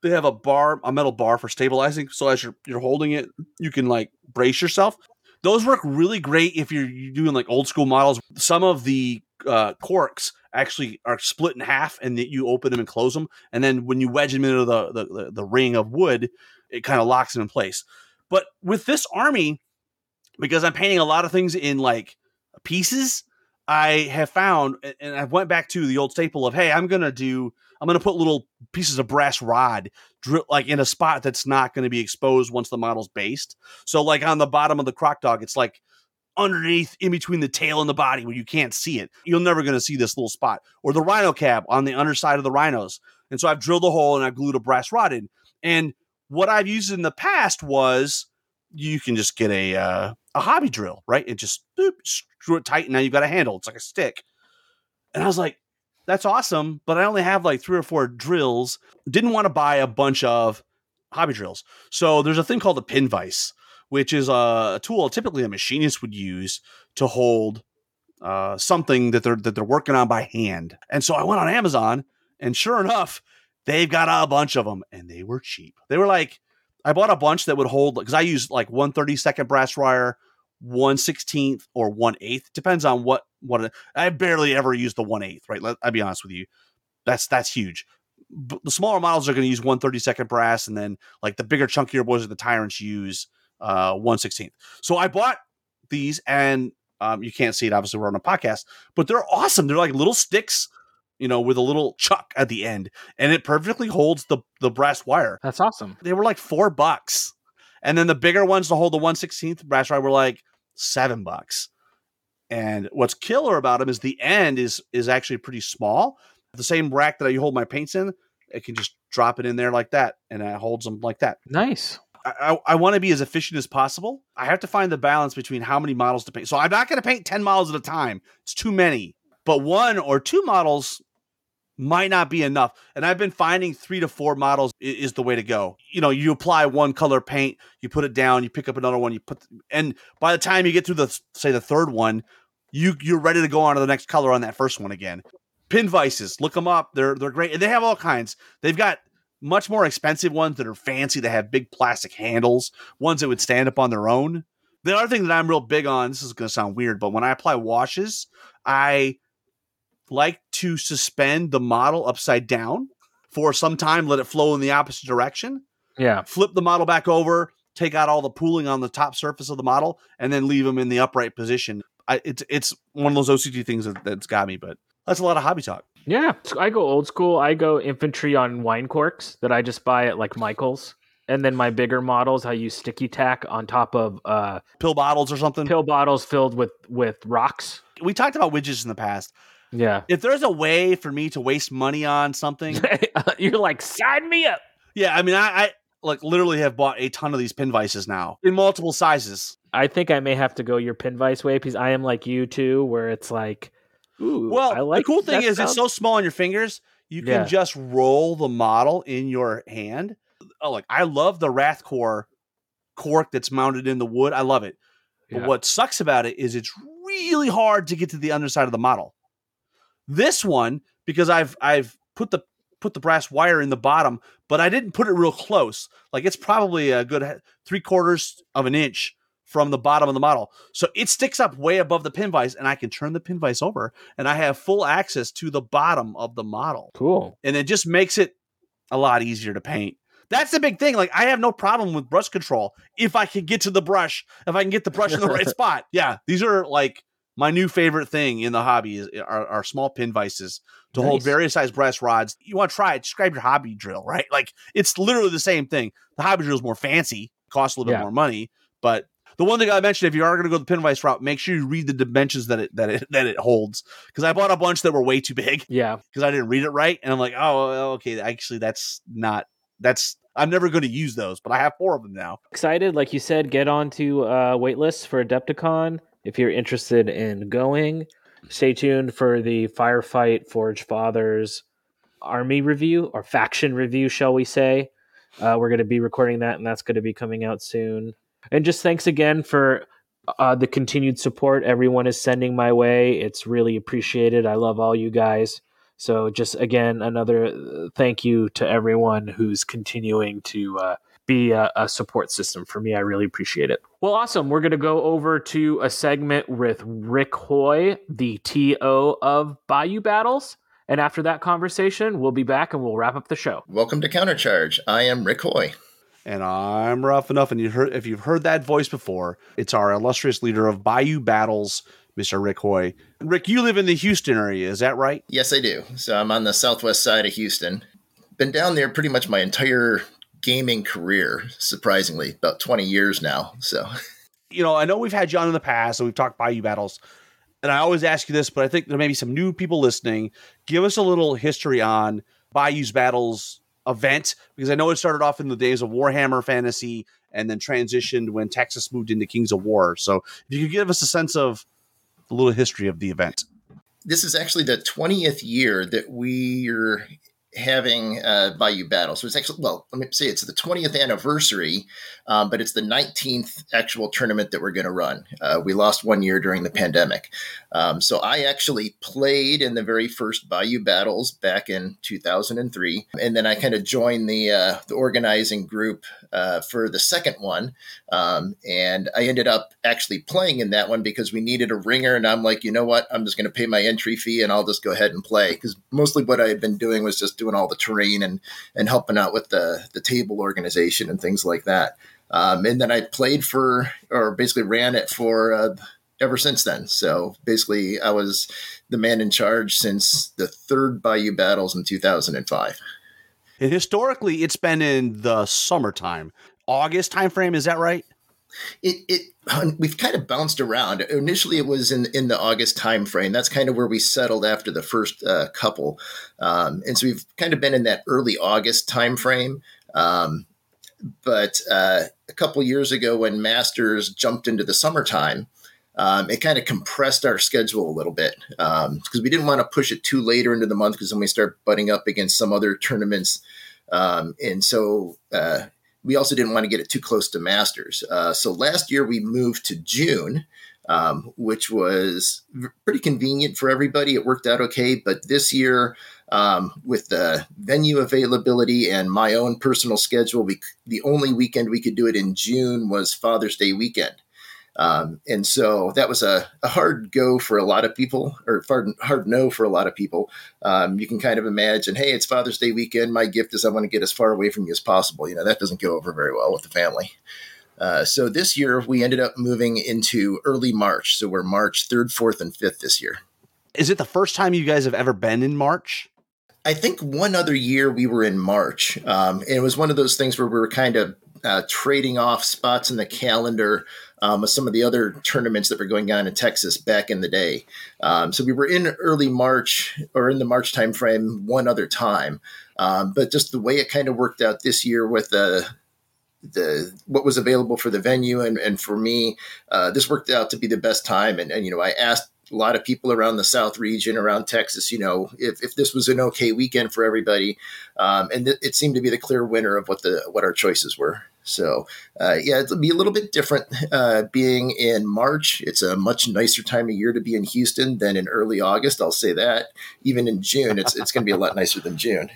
they have a bar, a metal bar for stabilizing. So as you're you're holding it, you can like brace yourself. Those work really great if you're doing like old school models. Some of the uh, corks actually are split in half, and that you open them and close them, and then when you wedge them into the the, the, the ring of wood, it kind of locks them in place. But with this army, because I'm painting a lot of things in like pieces, I have found, and- I went back to the old staple of, hey, I'm gonna do, I'm gonna put little pieces of brass rod, drill like in a spot that's not to be exposed once the model's based. So like on the bottom of the croc dog, it's like underneath in between the tail and the body where you can't see it. You're never to see this little spot. Or the rhino cav on the underside of the rhinos. And so I've drilled a hole and I've glued a brass rod in. And what I've used in the past was you can just get a uh, a hobby drill, right? And just boop, screw it tight, and now you've got a handle. It's like a stick. And I was like, that's awesome, but I only have like three or four drills. Didn't want to buy a bunch of hobby drills. So there's a thing called a pin vise, which is a tool typically a machinist would use to hold uh, something that they're that they're working on by hand. And so I went on Amazon, and sure enough, they've got a bunch of them, and they were cheap. They were like, I bought a bunch that would hold because I use like one thirty second brass wire, one sixteenth or one eighth, depends on what what I barely ever use the one eighth. Right, Let, I'll be honest with you, that's that's huge. B- the smaller models are going to use one thirty second brass, and then like the bigger chunkier boys of the tyrants use uh one sixteenth. So I bought these, and um, you can't see it obviously we're on a podcast, but they're awesome. They're like little sticks, you know, with a little chuck at the end, and it perfectly holds the the brass wire. That's awesome. They were like four bucks, and then the bigger ones to hold the one sixteenth brass wire were like seven bucks. And what's killer about them is the end is is actually pretty small. The same rack that I hold my paints in, it can just drop it in there like that, and it holds them like that. Nice. I, I, I want to be as efficient as possible. I have to find the balance between how many models to paint. So I'm not going to paint 10 models at a time. It's too many. But one or two models might not be enough. And I've been finding three to four models is, the way to go. You know, you apply one color paint, you put it down, you pick up another one, you put, and by the time you get through the, say, the third one, you you're ready to go on to the next color on that first one again. Pin vices, look them up. They're they're great, and they have all kinds. They've got much more expensive ones that are fancy that have big plastic handles, ones that would stand up on their own. The other thing that I'm real big on, this is going to sound weird, but when I apply washes, I like to suspend the model upside down for some time, let it flow in the opposite direction, Yeah. flip the model back over, take out all the pooling on the top surface of the model, and then leave them in the upright position. I, it's it's one of those OCD things that, that's got me, but that's a lot of hobby talk. Yeah. I go old school. I go infantry on wine corks that I just buy at like Michael's. And then my bigger models, I use sticky tack on top of uh, Pill bottles or something. pill bottles filled with with rocks. We talked about widgets in the past. Yeah. If there's a way for me to waste money on something, You're like, sign me up. yeah, I mean, I, I like literally have bought a ton of these pin vices now in multiple sizes. I think I may have to go your pin vice way because I am like you too, where it's like Ooh, Well, I like the cool thing is it's so small on your fingers, you can Yeah. just roll the model in your hand. Oh, like I love the Wrathcore cork that's mounted in the wood. I love it. But what sucks about it is it's really hard to get to the underside of the model. This one, because I've I've put the put the brass wire in the bottom, but I didn't put it real close. Like it's probably a good three quarters of an inch from the bottom of the model. So it sticks up way above the pin vise, and I can turn the pin vise over, and I have full access to the bottom of the model. cool. And it just makes it a lot easier to paint. That's the big thing. Like I have no problem with brush control if I can get to the brush, if I can get the brush in the right spot. Yeah, these are like my new favorite thing in the hobby is are, are small pin vices to hold various size brass rods. You want to try it? Just grab your hobby drill, right? Like it's literally the same thing. The hobby drill is more fancy, costs a little Yeah. bit more money, but the one thing I mentioned, if you are going to go the pin vice route, make sure you read the dimensions that it that it that it holds. Because I bought a bunch that were way too big Yeah. because I didn't read it right, and I'm like, oh, okay, actually, that's not that's I'm never going to use those, but I have four of them now. Excited, like you said, get on to uh, waitlists for Adepticon if you're interested in going. Stay tuned for the Firefight Forge Fathers army review or faction review, shall we say. Uh, we're going to be recording that, and that's going to be coming out soon. And just thanks again for uh, the continued support everyone is sending my way. It's really appreciated. I love all you guys. So, just again, another uh, thank you to everyone who's continuing to uh, be a, a support system for me. I really appreciate it. Well, awesome. We're going to go over to a segment with Rick Hoy, the TO of Bayou Battles. And after that conversation, we'll be back and we'll wrap up the show. Welcome to Countercharge. I am Rick Hoy. And I'm rough enough, and you heard if you've heard that voice before, it's our illustrious leader of Bayou Battles, Mr. Rick Hoy. Rick, you live in the Houston area, is that right? Yes, I do. So I'm on the southwest side of Houston. Been down there pretty much my entire gaming career, surprisingly, about 20 years now. So you know, I know we've had you on in the past, and we've talked Bayou Battles, and I always ask you this, but I think there may be some new people listening. Give us a little history on Bayou's Battles event, because I know it started off in the days of Warhammer Fantasy and then transitioned when Texas moved into Kings of War. So if you could give us a sense of a little history of the event. this is actually the 20th year that we're having uh, Bayou Battle. So it's actually, well, let me say it's the 20th anniversary, um, but it's the 19th actual tournament that we're going to run. Uh, we lost one year during the pandemic. Um, so I actually played in the very first Bayou Battles back in 2003. And then I kind of joined the, uh, the organizing group uh, for the second one. Um, and I ended up actually playing in that one because we needed a ringer. And I'm like, you know what? I'm just going to pay my entry fee and I'll just go ahead and play. Because mostly what I had been doing was just doing all the terrain and, and helping out with the, the table organization and things like that. Um, and then I played for, or basically ran it for uh, ever since then. So basically, I was the man in charge since the third Bayou Battles in 2005. And historically, it's been in the summertime, August timeframe. Is that right? it, it we've kind of bounced around. Initially, it was in in the August timeframe. That's kind of where we settled after the first uh, couple, um, and so we've kind of been in that early August timeframe. Um, but uh, a couple years ago, when Masters jumped into the summertime, um, it kind of compressed our schedule a little bit because we didn't want to push it too later into the month because then we start butting up against some other tournaments, um, and so. Uh, we also didn't want to get it too close to Masters. Uh, so last year we moved to June, um, which was pretty convenient for everybody. It worked out okay. But this year, um, with the venue availability and my own personal schedule, we, the only weekend we could do it in June was Father's Day weekend. Um, and so that was a, a, hard go for a lot of people, or hard, hard no for a lot of people. Um, you can kind of imagine, hey, it's Father's Day weekend. My gift is I want to get as far away from you as possible. You know, that doesn't go over very well with the family. Uh, so this year we ended up moving into early March. So we're March 3rd, 4th, and 5th this year. Is it the first time you guys have ever been in March? I think one other year we were in March. Um, and it was one of those things where we were kind of uh, trading off spots in the calendar um, some of the other tournaments that were going on in Texas back in the day. Um, so we were in early March or in the March timeframe one other time, um, but just the way it kind of worked out this year with the the what was available for the venue and, and for me, uh, this worked out to be the best time. And, and you know, I asked a lot of people around the South region, around Texas, you know, if, if this was an okay weekend for everybody, um, and th- it seemed to be the clear winner of what the what our choices were. So, uh, yeah, it'll be a little bit different uh, being in March. It's a much nicer time of year to be in Houston than in early August. I'll say that. Even in June, it's it's going to be a lot nicer than June.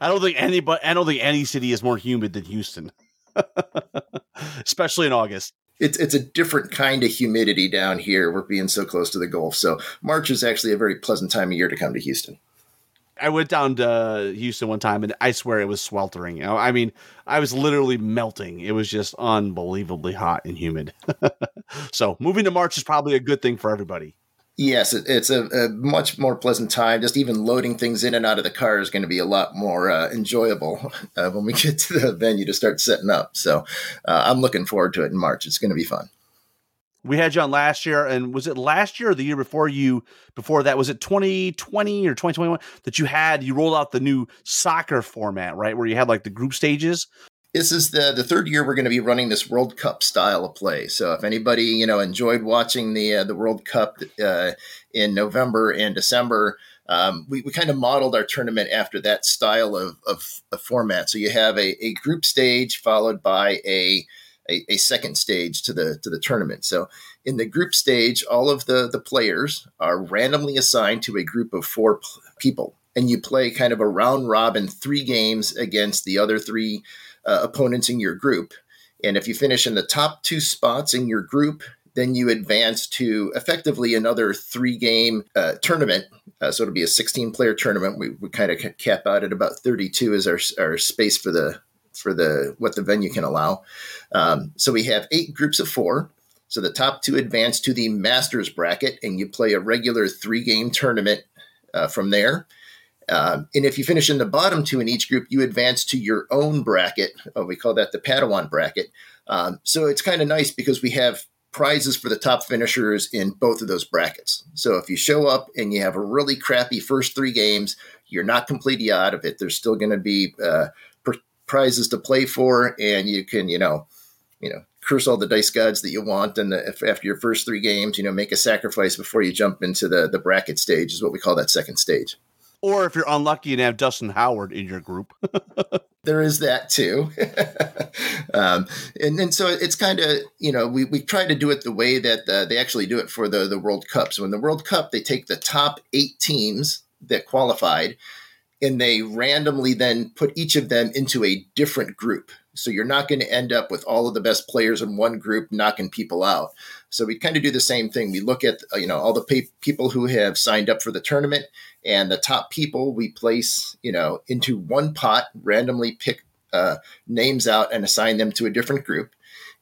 I don't think anybody. I don't think any city is more humid than Houston, especially in August. It's it's a different kind of humidity down here. We're being so close to the Gulf, so March is actually a very pleasant time of year to come to Houston. I went down to Houston one time, and I swear it was sweltering. I mean, I was literally melting. It was just unbelievably hot and humid. so moving to March is probably a good thing for everybody. Yes, it, it's a, a, much more pleasant time. Just even loading things in and out of the car is going to be a lot more uh, enjoyable uh, when we get to the venue to start setting up. So uh, I'm looking forward to it in March. It's going to be fun. We had you on last year, and was it last year or the year before you? Before that, was it 2020 or 2021 that you had? You rolled out the new soccer format, right, where you had like the group stages. This is the the third year we're going to be running this World Cup style of play. So if anybody you know enjoyed watching the uh, the World Cup uh, in November and December, um, we, we kind of modeled our tournament after that style of, of, of format. So you have a, a group stage followed by a a, a, second stage to the to the tournament. So in the group stage, all of the the players are randomly assigned to a group of four p- people, and you play kind of a round robin, three games against the other three uh, opponents in your group. And if you finish in the top two spots in your group, then you advance to effectively another three game uh, tournament. Uh, so it'll be a 16 player tournament. We, we kind of cap out at about 32 as our, our space for the for the what the venue can allow. Um, so we have eight groups of four. So the top two advance to the Masters bracket, and you play a regular three game tournament uh, from there. Um, and if you finish in the bottom two in each group, you advance to your own bracket. Oh, we call that the Padawan bracket. Um, so it's kind of nice because we have prizes for the top finishers in both of those brackets. So if you show up and you have a really crappy first three games, you're not completely out of it. There's still going to be uh, prizes to play for, and you can, you know, you know, curse all the dice gods that you want, and the, if, after your first three games, you know, make a sacrifice before you jump into the the bracket stage is what we call that second stage. Or if you're unlucky and have Dustin Howard in your group. there is that too. um, and, and so it's kind of, you know, we, we try to do it the way that uh, they actually do it for the, the World Cup. So in the World Cup, they take the top eight teams that qualified and they randomly then put each of them into a different group. So you're not going to end up with all of the best players in one group knocking people out. So we kind of do the same thing. We look at you know all the pe- people who have signed up for the tournament and the top people we place you know into one pot, randomly pick uh, names out and assign them to a different group,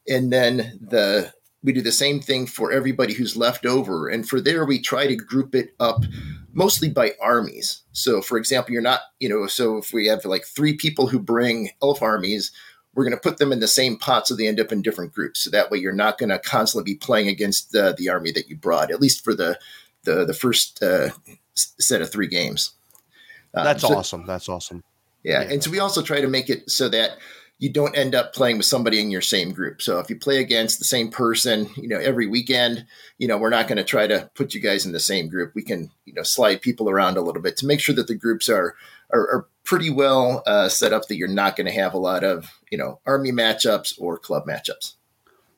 and then the we do the same thing for everybody who's left over. And for there, we try to group it up mostly by armies. So, for example, you're not, you know, so if we have like three people who bring elf armies, we're going to put them in the same pot so they end up in different groups. So that way you're not going to constantly be playing against the, the army that you brought, at least for the, the, the first uh, set of three games. Um, That's so, awesome. That's awesome. Yeah. yeah. And so we also try to make it so that you don't end up playing with somebody in your same group. So if you play against the same person, you know, every weekend, you know, we're not going to try to put you guys in the same group. We can, you know, slide people around a little bit to make sure that the groups are are, are pretty well uh, set up that you're not going to have a lot of, you know, army matchups or club matchups.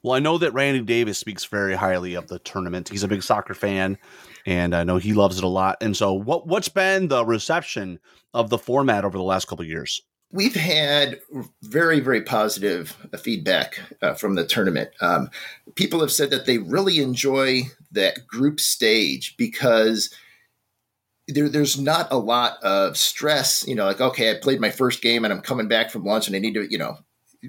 Well, I know that Randy Davis speaks very highly of the tournament. He's a big soccer fan, and I know he loves it a lot. And so, what what's been the reception of the format over the last couple years? We've had very very positive feedback uh, from the tournament. Um, people have said that they really enjoy that group stage because there, there's not a lot of stress you know like okay i played my first game and i'm coming back from lunch and i need to you know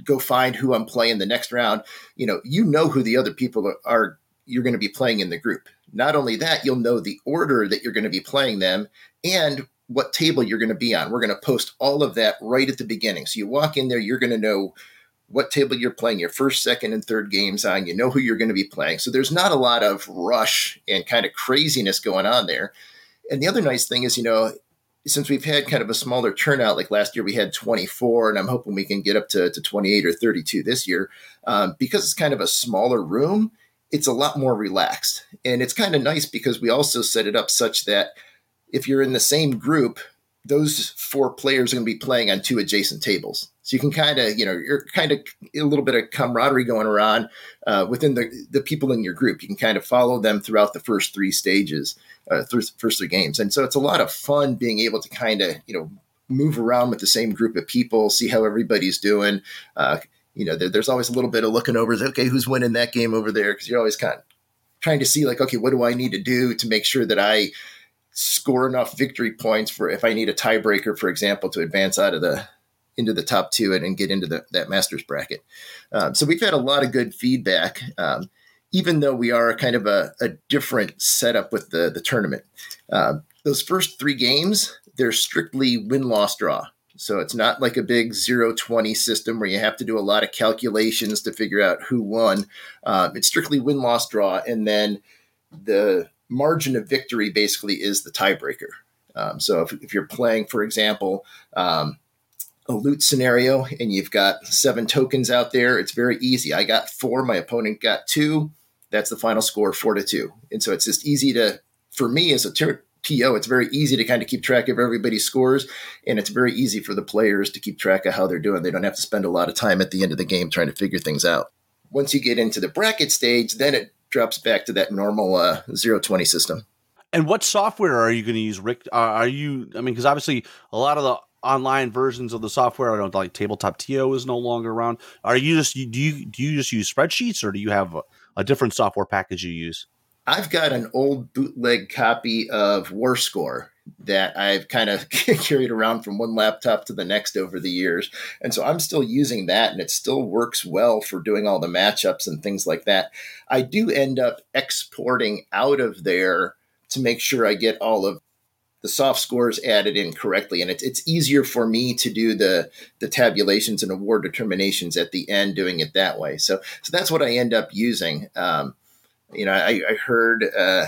go find who i'm playing the next round. You know you know who the other people are, are you're going to be playing in the group. Not only that you'll know the order that you're going to be playing them and what table you're going to be on. We're going to post all of that right at the beginning. So you walk in there, you're going to know what table you're playing your first, second, and third games on. You know who you're going to be playing. So there's not a lot of rush and kind of craziness going on there. And the other nice thing is, you know, since we've had kind of a smaller turnout, like last year we had 24, and I'm hoping we can get up to, to 28 or 32 this year, um, because it's kind of a smaller room it's a lot more relaxed. And it's kind of nice because we also set it up such that if you're in the same group, those four players are going to be playing on two adjacent tables. So you can kind of, you know, you're kind of a little bit of camaraderie going around uh, within the, the people in your group. You can kind of follow them throughout the first three stages, uh, first three games. And so it's a lot of fun being able to kind of, you know, move around with the same group of people, see how everybody's doing. Uh, you know, there, there's always a little bit of looking over, okay, who's winning that game over there? Because you're always kind of trying to see, like, okay, what do I need to do to make sure that I score enough victory points for if I need a tiebreaker, for example, to advance out of the into the top two and, and get into the, that Masters bracket. Um, so we've had a lot of good feedback, um, even though we are kind of a, a different setup with the the tournament. Uh, those first three games, they're strictly win loss draw. So it's not like a big 0 20 system where you have to do a lot of calculations to figure out who won. Um, it's strictly win loss draw. And then the margin of victory basically is the tiebreaker. Um, so if, if, you're playing, for example, um, a loot scenario and you've got seven tokens out there, it's very easy. I got four, my opponent got two. That's the final score, four to two. And so it's just easy to, for me as a TO, it's very easy to kind of keep track of everybody's scores, and it's very easy for the players to keep track of how they're doing. They don't have to spend a lot of time at the end of the game trying to figure things out. Once you get into the bracket stage, then it drops back to that normal uh, 020 system. And what software are you going to use, Rick? Uh, are you, I mean, because obviously a lot of the online versions of the software, I don't like Tabletop TO is no longer around. Are you just, do you, do you just use spreadsheets or do you have a, a different software package you use? I've got an old bootleg copy of War Score that I've kind of carried around from one laptop to the next over the years. And so I'm still using that and it still works well for doing all the matchups and things like that. I do end up exporting out of there to make sure I get all of the soft scores added in correctly and it's, it's easier for me to do the the tabulations and award determinations at the end doing it that way so so that's what i end up using um, you know, I, I heard uh,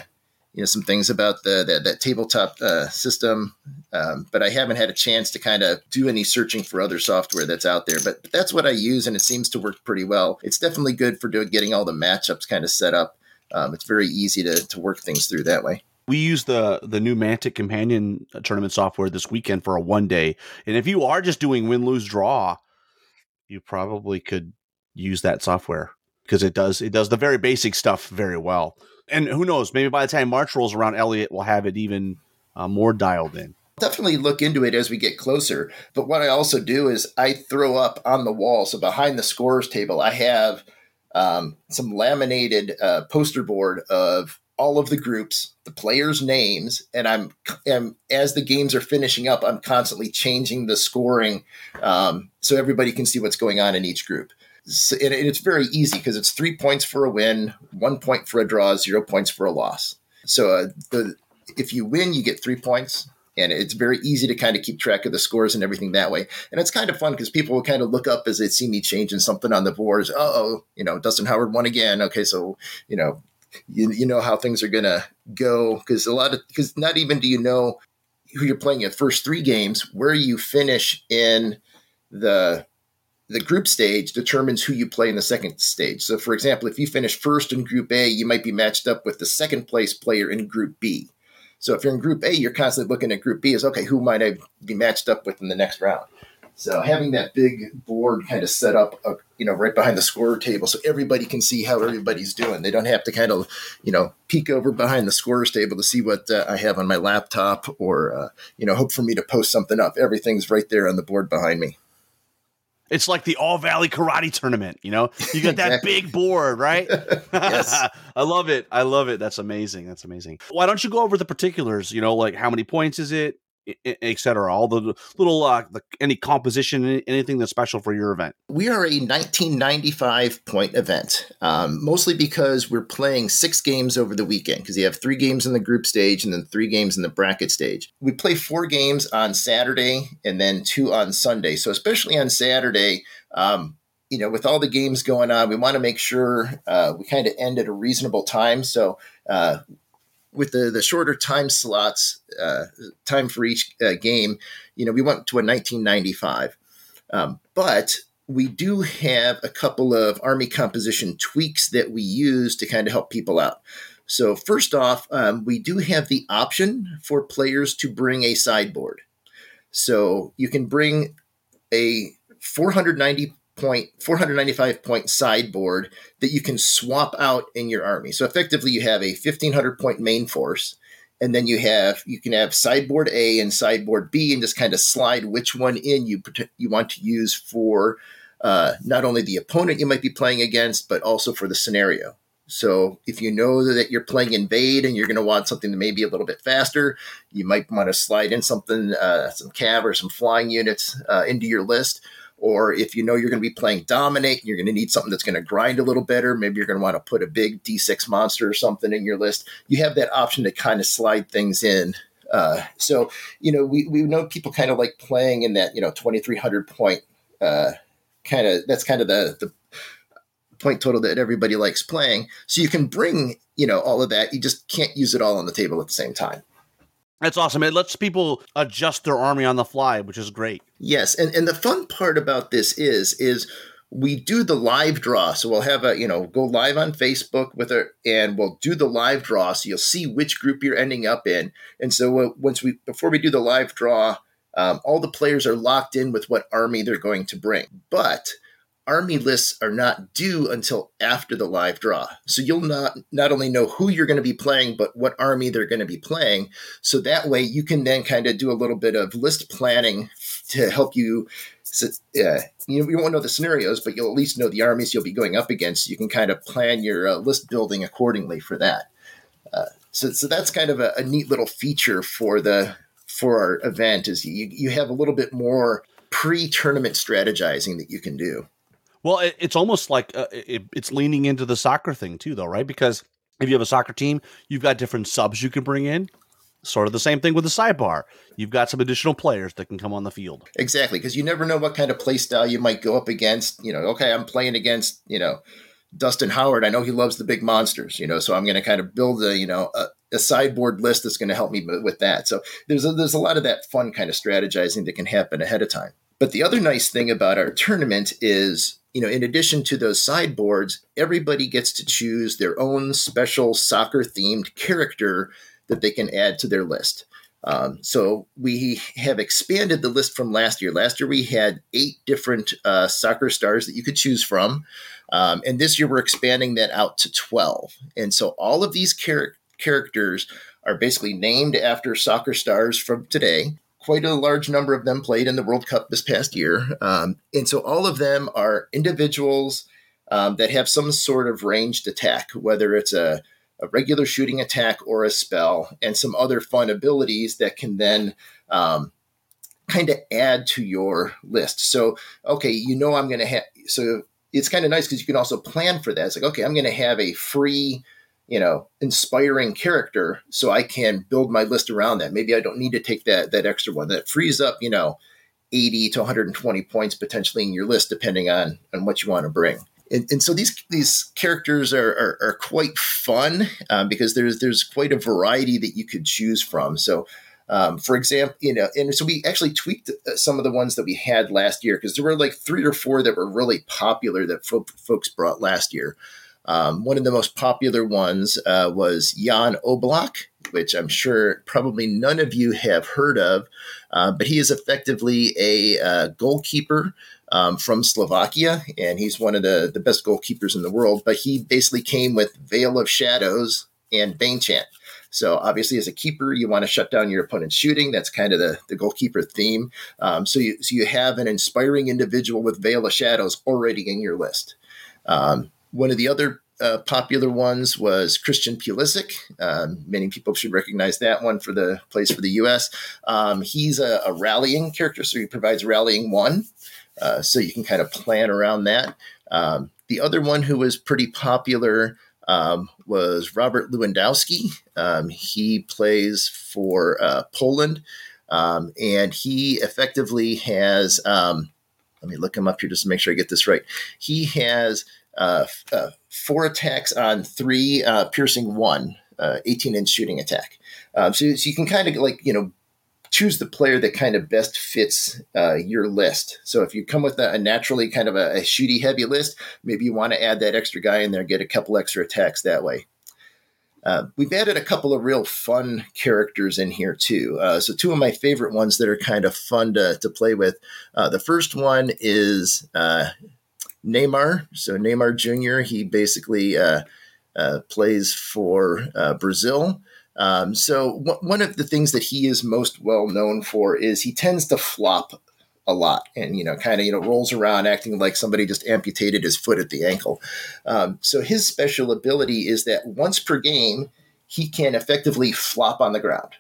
you know some things about the that, tabletop uh, system, um, but I haven't had a chance to kind of do any searching for other software that's out there. But, but, that's what I use, and it seems to work pretty well. It's definitely good for doing getting all the matchups kind of set up. Um, it's very easy to to work things through that way. We use the the new Mantic Companion tournament software this weekend for a one day, and if you are just doing win lose draw, you probably could use that software because it does it does the very basic stuff very well. And who knows, maybe by the time March rolls around, Elliot will have it even uh, more dialed in. Definitely look into it as we get closer. But what I also do is I throw up on the wall. So behind the scores table, I have um, some laminated uh, poster board of all of the groups, the players' names, and I'm, as the games are finishing up, I'm constantly changing the scoring um, so everybody can see what's going on in each group and it's very easy because it's three points for a win, one point for a draw, zero points for a loss. So uh, the if you win, you get three points, and it's very easy to kind of keep track of the scores and everything that way. And it's kind of fun because people will kind of look up as they see me changing something on the boards. Oh, you know, Dustin Howard won again. Okay, so you know, you, you know how things are gonna go because a lot of because not even do you know who you're playing your first three games, where you finish in the the group stage determines who you play in the second stage. So, for example, if you finish first in Group A, you might be matched up with the second place player in Group B. So, if you're in Group A, you're constantly looking at Group B as okay, who might I be matched up with in the next round? So, having that big board kind of set up, uh, you know, right behind the scorer table, so everybody can see how everybody's doing. They don't have to kind of, you know, peek over behind the scorers table to see what uh, I have on my laptop, or uh, you know, hope for me to post something up. Everything's right there on the board behind me. It's like the All Valley Karate Tournament. You know, you got that exactly. big board, right? yes, I love it. I love it. That's amazing. That's amazing. Why don't you go over the particulars? You know, like how many points is it? Etc. All the little uh, the, any composition, anything that's special for your event. We are a 1995 point event, um, mostly because we're playing six games over the weekend because you have three games in the group stage and then three games in the bracket stage. We play four games on Saturday and then two on Sunday. So especially on Saturday. Um, you know, with all the games going on, we want to make sure uh, we kind of end at a reasonable time. So uh, with the the shorter time slots, uh, time for each uh, game, you know, we went to a 1995. Um, but we do have a couple of army composition tweaks that we use to kind of help people out. So, first off, um, we do have the option for players to bring a sideboard. So, you can bring a 490 point 495 point sideboard that you can swap out in your army. So effectively you have a 1500 point main force and then you have you can have sideboard A and sideboard B and just kind of slide which one in you you want to use for uh, not only the opponent you might be playing against but also for the scenario. So if you know that you're playing invade and you're going to want something that may be a little bit faster, you might want to slide in something, uh, some cav or some flying units uh, into your list. Or if you know you're going to be playing dominate, you're going to need something that's going to grind a little better. Maybe you're going to want to put a big D6 monster or something in your list. You have that option to kind of slide things in. Uh, so you know we, we know people kind of like playing in that you know 2300 point uh, kind of that's kind of the the point total that everybody likes playing. So you can bring you know all of that. You just can't use it all on the table at the same time. That's awesome. It lets people adjust their army on the fly, which is great. Yes, and and the fun part about this is is we do the live draw. So we'll have a, you know, go live on Facebook with it and we'll do the live draw. So you'll see which group you're ending up in. And so once we, before we do the live draw, um, all the players are locked in with what army they're going to bring. But army lists are not due until after the live draw. So you'll not not only know who you're going to be playing, but what army they're going to be playing. So that way you can then kind of do a little bit of list planning to help you. Uh, you, you won't know the scenarios, but you'll at least know the armies you'll be going up against. You can kind of plan your uh, list building accordingly for that. Uh, so, so that's kind of a, a neat little feature for the for our event is you, you have a little bit more pre-tournament strategizing that you can do. Well, it, it's almost like uh, it, it's leaning into the soccer thing too, though, right? Because if you have a soccer team, you've got different subs you can bring in. Sort of the same thing with the sidebar. You've got some additional players that can come on the field. Exactly, because you never know what kind of play style you might go up against. You know, okay, I'm playing against you know Dustin Howard. I know he loves the big monsters. You know, so I'm going to kind of build a you know a, a sideboard list that's going to help me with that. So there's a, there's a lot of that fun kind of strategizing that can happen ahead of time. But the other nice thing about our tournament is you know, in addition to those sideboards, everybody gets to choose their own special soccer themed character that they can add to their list. Um, so we have expanded the list from last year. Last year we had eight different uh, soccer stars that you could choose from, um, and this year we're expanding that out to twelve. And so all of these char- characters are basically named after soccer stars from today quite a large number of them played in the World Cup this past year. Um, and so all of them are individuals um, that have some sort of ranged attack, whether it's a, a, regular shooting attack or a spell, and some other fun abilities that can then um, kind of add to your list. So, okay, you know, I'm going to have, so it's kind of nice because you can also plan for that. It's like, okay, I'm going to have a free you know inspiring character so i can build my list around that. Maybe i don't need to take that that extra one. That frees up you know 80 to 120 points potentially in your list depending on on what you want to bring. And, and so these these characters are, are, are quite fun um, because there's there's quite a variety that you could choose from. So um, for example, you know, and so we actually tweaked uh, some of the ones that we had last year because there were like three or four that were really popular that fo- folks brought last year. Um, one of the most popular ones uh, was Jan Oblak, which I'm sure probably none of you have heard of, uh, but he is effectively a uh, goalkeeper um, from Slovakia, and he's one of the, the best goalkeepers in the world. But he basically came with Veil of Shadows and Bane Chant. So obviously, as a keeper, you want to shut down your opponent's shooting. That's kind of the, the goalkeeper theme. Um, so you so you have an inspiring individual with Veil of Shadows already in your list. Um, one of the other uh, popular ones was Christian Pulisic. Um, many people should recognize that one for the place for the U.S. Um, he's a, a, rallying character, so he provides rallying one, uh, so you can kind of plan around that. Um, the other one who was pretty popular um, was Robert Lewandowski. Um, he plays for uh, Poland, um, and he effectively has. let me look him up here just to make sure I get this right. He has uh, uh, four attacks on three, uh, piercing one, uh, 18 inch shooting attack. Um, so, so, you can kind of like, you know, choose the player that kind of best fits uh, your list. So if you come with a, a naturally kind of a, a shooty heavy list, maybe you want to add that extra guy in there, get a couple extra attacks that way. Uh, we've added a couple of real fun characters in here too. Uh, so two of my favorite ones that are kind of fun to, to play with. Uh, the first one is uh, Neymar. So Neymar Jr. He basically uh, uh, plays for Brazil. Um, so w- one of the things that he is most well known for is he tends to flop a lot and you know kind of you know rolls around acting like somebody just amputated his foot at the ankle um, so his special ability is that once per game he can effectively flop on the ground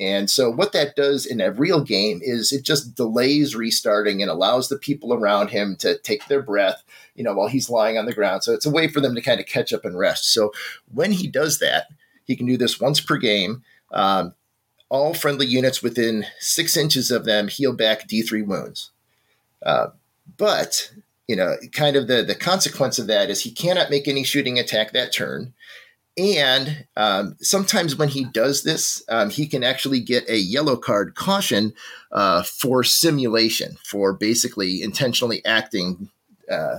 and so what that does in a real game is it just delays restarting and allows the people around him to take their breath you know while he's lying on the ground so it's a way for them to kind of catch up and rest so when he does that he can do this once per game. Um, all friendly units within six inches of them heal back D3 wounds. Uh, but, you know, kind of the, the consequence of that is he cannot make any shooting attack that turn. And um, sometimes when he does this, um, he can actually get a yellow card caution uh, for simulation, for basically intentionally acting uh,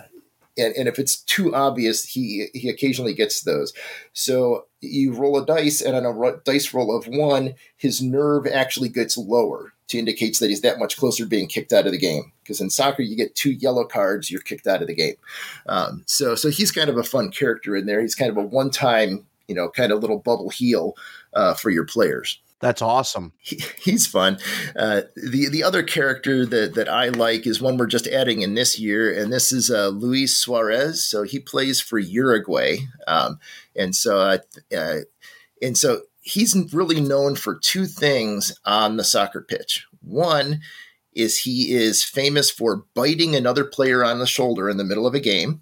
and, and if it's too obvious, he he occasionally gets those. So you roll a dice, and on a dice roll of one, his nerve actually gets lower to indicates that he's that much closer to being kicked out of the game. Because in soccer, you get two yellow cards, you're kicked out of the game. Um, so so he's kind of a fun character in there. He's kind of a one time, you know, kind of little bubble heal uh, for your players. That's awesome. He, he's fun. Uh, the the other character that that I like is one we're just adding in this year, and this is uh, Luis Suarez. So he plays for Uruguay, um, and so uh, uh, and so he's really known for two things on the soccer pitch. One is he is famous for biting another player on the shoulder in the middle of a game.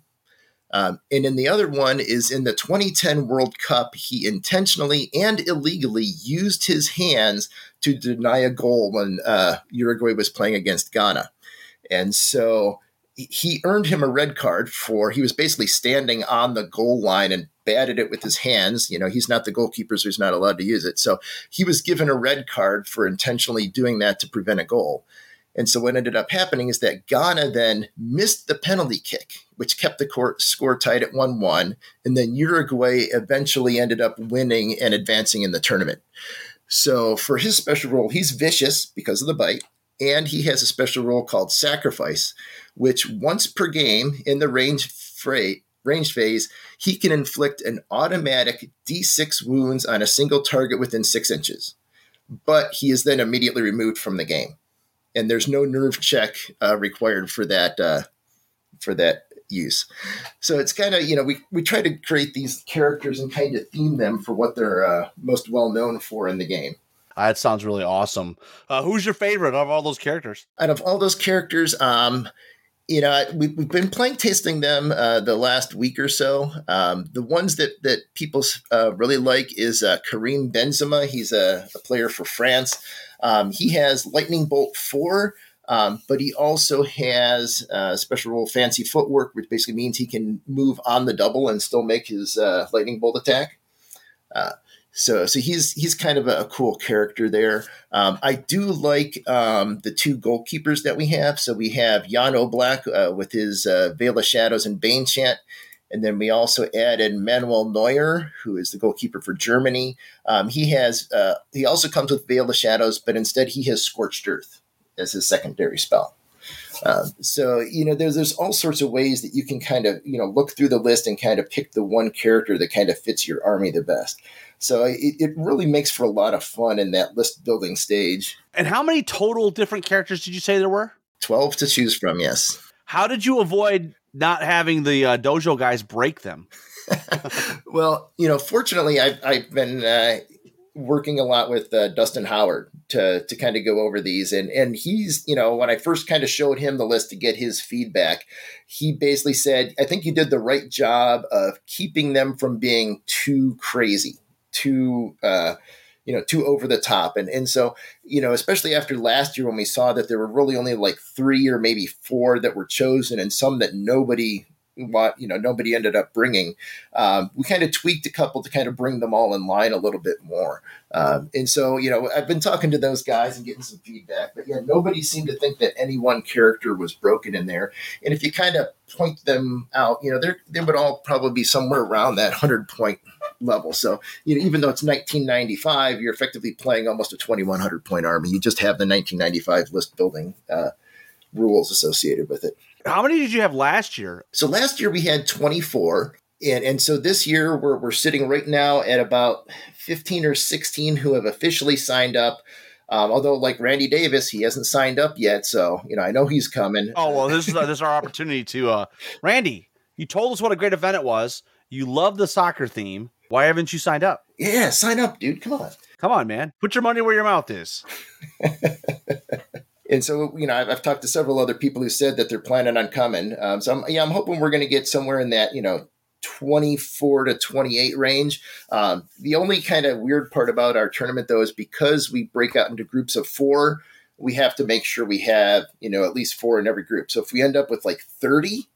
Um, and in the other one is in the 2010 World Cup, he intentionally and illegally used his hands to deny a goal when uh, Uruguay was playing against Ghana. And so he earned him a red card for he was basically standing on the goal line and batted it with his hands. You know, he's not the goalkeeper, so he's not allowed to use it. So he was given a red card for intentionally doing that to prevent a goal. And so what ended up happening is that Ghana then missed the penalty kick, which kept the court score tied at 1 1. And then Uruguay eventually ended up winning and advancing in the tournament. So for his special role, he's vicious because of the bite. And he has a special role called Sacrifice, which once per game in the range freight, range phase, he can inflict an automatic D6 wounds on a single target within six inches. But he is then immediately removed from the game and there's no nerve check uh, required for that uh, for that use. So it's kind of you know we we try to create these characters and kind of theme them for what they're uh, most well known for in the game. That sounds really awesome. Uh, who's your favorite of all those characters? Out of all those characters, um, you know, we, we've been playing tasting them uh, the last week or so. Um, the ones that that people uh, really like is uh, Karim Benzema. He's a, a player for France. Um, he has Lightning Bolt 4, um, but he also has uh, special role Fancy Footwork, which basically means he can move on the double and still make his uh, Lightning Bolt attack. So, so he's he's kind of a, a cool character there. Um, I do like um, the two goalkeepers that we have. So we have Jan Oblak uh, with his uh, Veil of Shadows and Bane Chant. And then we also added Manuel Neuer, who is the goalkeeper for Germany. Um, he has uh, he also comes with Veil of Shadows, but instead he has Scorched Earth as his secondary spell. Um, so you know, there's there's all sorts of ways that you can kind of you know look through the list and kind of pick the one character that kind of fits your army the best. So it, it really makes for a lot of fun in that list building stage. And how many total different characters did you say there were? Twelve to choose from. Yes. How did you avoid not having the uh, dojo guys break them? well, you know, fortunately, I've, I've been uh, working a lot with uh, Dustin Howard to to kind of go over these, and and he's you know when I first kind of showed him the list to get his feedback, he basically said, "I think you did the right job of keeping them from being too crazy, too." Uh, you know, too over the top. And and so, you know, especially after last year when we saw that there were really only like three or maybe four that were chosen and some that nobody what you know nobody ended up bringing. Um, we kind of tweaked a couple to kind of bring them all in line a little bit more. Um, and so you know I've been talking to those guys and getting some feedback, but yeah, nobody seemed to think that any one character was broken in there. And if you kind of point them out, you know they they would all probably be somewhere around that hundred point level. So you know even though it's 1995, you're effectively playing almost a 2100 point army. You just have the 1995 list building. Uh, rules associated with it. How many did you have last year? So last year we had 24. And, and so this year we're, we're sitting right now at about 15 or 16 who have officially signed up. Um, although, like Randy Davis, he hasn't signed up yet. So, you know, I know he's coming. Oh, well, this is, uh, this is our opportunity to, uh, Randy, you told us what a great event it was. You love the soccer theme. Why haven't you signed up? Yeah, sign up, dude. Come on. Come on, man. Put your money where your mouth is. and so you know I've, I've, talked to several other people who said that they're planning on coming. Um, so I'm, yeah i'm hoping we're going to get somewhere in that you know 24 to 28 range. Um, the only kind of weird part about our tournament though is because we break out into groups of four we have to make sure we have you know at least four in every group. So if we end up with like 30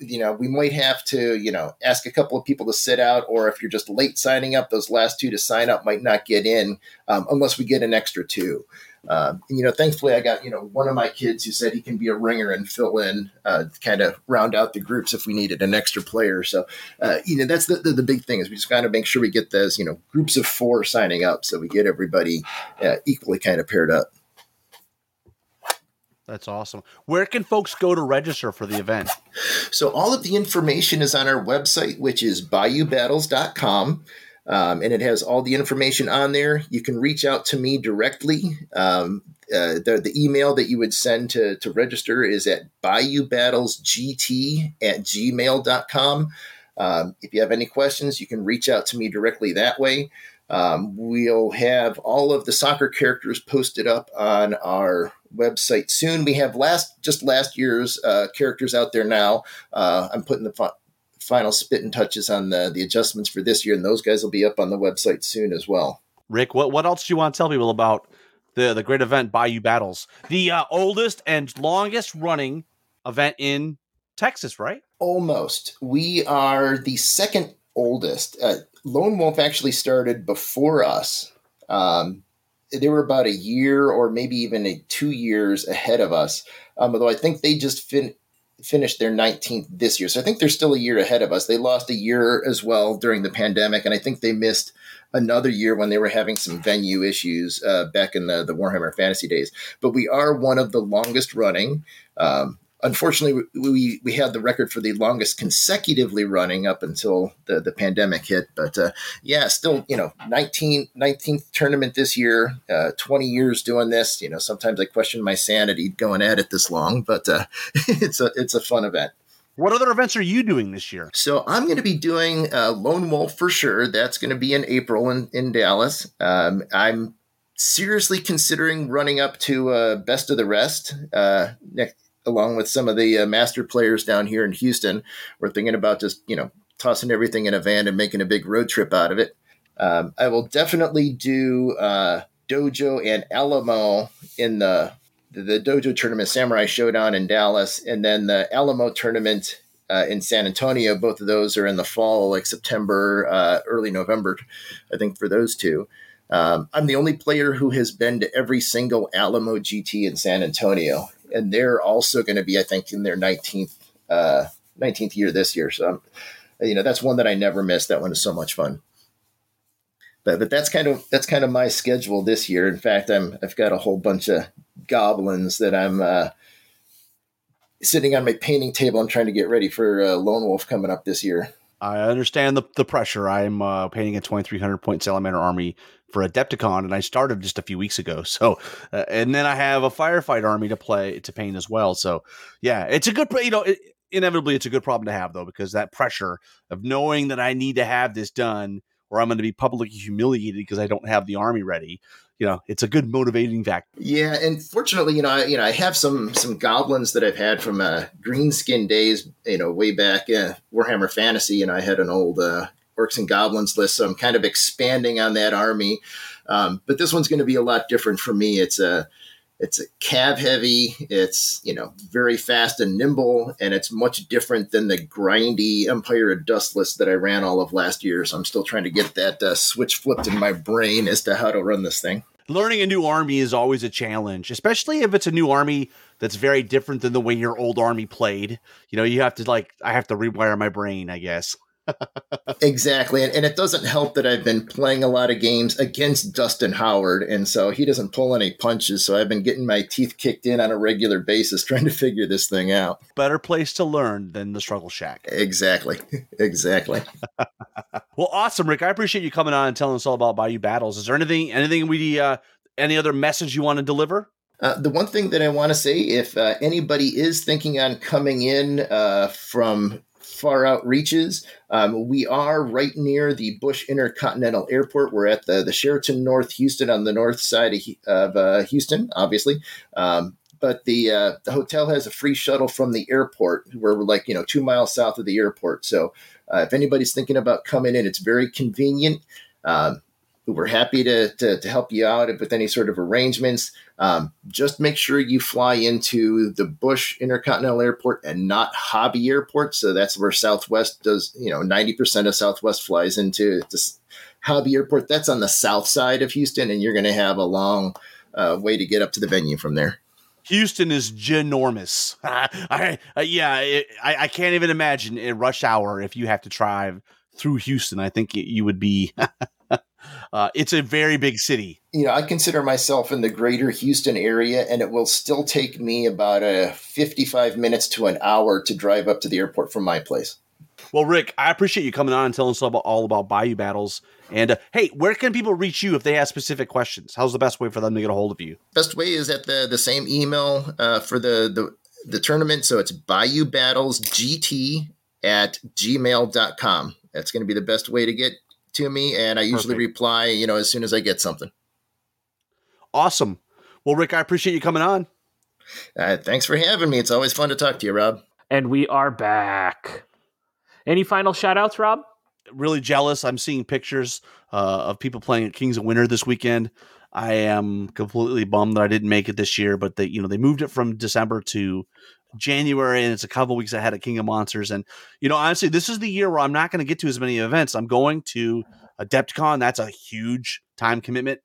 you know we might have to you know ask a couple of people to sit out or if you're just late signing up those last two to sign up might not get in um, unless we get an extra two um, and, you know, thankfully, I got you know one of my kids who said he can be a ringer and fill in, uh, kind of round out the groups if we needed an extra player. So, uh, you know, that's the, the, the big thing is we just got to make sure we get those you know groups of four signing up so we get everybody uh, equally kind of paired up. That's awesome. Where can folks go to register for the event? So all of the information is on our website, which is bayoubattles.com. Um, and it has all the information on there. You can reach out to me directly. Um, uh, the, the email that you would send to, to register is at bayoubattlesgt at gmail.com. Um, if you have any questions, you can reach out to me directly that way. Um, we'll have all of the soccer characters posted up on our website soon. We have last just last year's uh, characters out there now. Uh, I'm putting the final spit and touches on the the adjustments for this year, and those guys will be up on the website soon as well. Rick, what what else do you want to tell people about the the great event Bayou Battles, the uh, oldest and longest running event in Texas, right? Almost. We are the second oldest. Uh, Lone Wolf actually started before us. Um, they were about a year or maybe even a two years ahead of us. Um, although I think they just fin- finished their 19th this year. So I think they're still a year ahead of us. They lost a year as well during the pandemic, and I think they missed another year when they were having some venue issues uh, back in the, the Warhammer Fantasy days. But we are one of the longest running. Um, unfortunately, we, we had the record for the longest consecutively running up until the, the pandemic hit. But uh, yeah, still, you know, 19, 19th tournament this year, uh, 20 years doing this. You know, sometimes I question my sanity going at it this long, but uh, it's a it's a fun event. What other events are you doing this year? So I'm going to be doing uh, Lone Wolf for sure. That's going to be in April in, in Dallas. Um, I'm seriously considering running up to uh, Best of the Rest uh, next along with some of the uh, master players down here in Houston. We're thinking about just, you know, tossing everything in a van and making a big road trip out of it. Um, I will definitely do uh, Dojo and Alamo in the, the, Dojo tournament, Samurai Showdown in Dallas, and then the Alamo tournament uh, in San Antonio. Both of those are in the fall, like September, uh, early November, I think, for those two. Um, I'm the only player who has been to every single Alamo GT in San Antonio, and they're also going to be, I think, in their 19th uh, 19th year this year. So, I'm, you know, that's one that I never missed. That one is so much fun. But but that's kind of that's kind of my schedule this year. In fact, I'm I've got a whole bunch of goblins that I'm uh, sitting on my painting table. I'm trying to get ready for uh, Lone Wolf coming up this year. I understand the, the pressure. I'm uh, painting a 2300 point Salamander army for Adepticon, and I started just a few weeks ago. So, uh, and then I have a firefight army to play to paint as well. So, yeah, it's a good, you know, it, inevitably it's a good problem to have though, because that pressure of knowing that I need to have this done, or I'm going to be publicly humiliated because I don't have the army ready. You know, it's a good motivating factor. Yeah, and fortunately, you know, I, you know, I have some some goblins that I've had from uh, Greenskin days. You know, way back uh, Warhammer Fantasy, and I had an old uh, orcs and goblins list. So I'm kind of expanding on that army. Um, but this one's going to be a lot different for me. It's a it's a cav heavy. It's you know very fast and nimble, and it's much different than the grindy Empire of Dust list that I ran all of last year. So I'm still trying to get that uh, switch flipped in my brain as to how to run this thing. Learning a new army is always a challenge, especially if it's a new army that's very different than the way your old army played. You know, you have to like I have to rewire my brain, I guess exactly. And, and, it doesn't help that I've been playing a lot of games against Dustin Howard. And so he doesn't pull any punches. So I've been getting my teeth kicked in on a regular basis trying to figure this thing out. Better place to learn than the Struggle Shack. Exactly. exactly. well, awesome, Rick. I appreciate you coming on and telling us all about Bayou Battles. Is there anything, anything we, uh, any other message you want to deliver? Uh, the one thing that I want to say, if uh, anybody is thinking on coming in uh, from far out reaches. Um, we are right near the Bush Intercontinental Airport. We're at the, the Sheraton North Houston on the north side of, of uh, Houston, obviously. Um, but the uh, the hotel has a free shuttle from the airport. We're like you know two miles south of the airport. So uh, if anybody's thinking about coming in, it's very convenient. Um, we're happy to, to, to, help you out with any sort of arrangements. Um, just make sure you fly into the Bush Intercontinental Airport and not Hobby Airport. So that's where Southwest does, you know, 90% of Southwest flies into this Hobby Airport. That's on the south side of Houston, and you're going to have a long uh, way to get up to the venue from there. Houston is ginormous. I, uh, yeah, it, I, I, can't even imagine in rush hour if you have to drive through Houston. I think you would be Uh, it's a very big city. You know, I consider myself in the greater Houston area, and it will still take me about a uh, 55 minutes to an hour to drive up to the airport from my place. Well, Rick, I appreciate you coming on and telling us all about, all about Bayou Battles. And uh, hey, where can people reach you if they have specific questions? How's the best way for them to get a hold of you? Best way is at the the same email uh, for the, the the tournament. So it's Bayou Battles GT at gmail.com. That's going to be the best way to get to me, and I usually Perfect. reply, you know, as soon as I get something. Awesome. Well, Rick, I appreciate you coming on. Uh, thanks for having me. It's always fun to talk to you, Rob. And we are back. Any final shout outs, Rob? Really jealous. I'm seeing pictures uh, of people playing at Kings of Winter this weekend. I am completely bummed that I didn't make it this year, but they, you know, they moved it from December to January, and it's a couple weeks ahead of King of Monsters. And you know, honestly, this is the year where I'm not going to get to as many events. I'm going to Adepticon. That's a huge time commitment,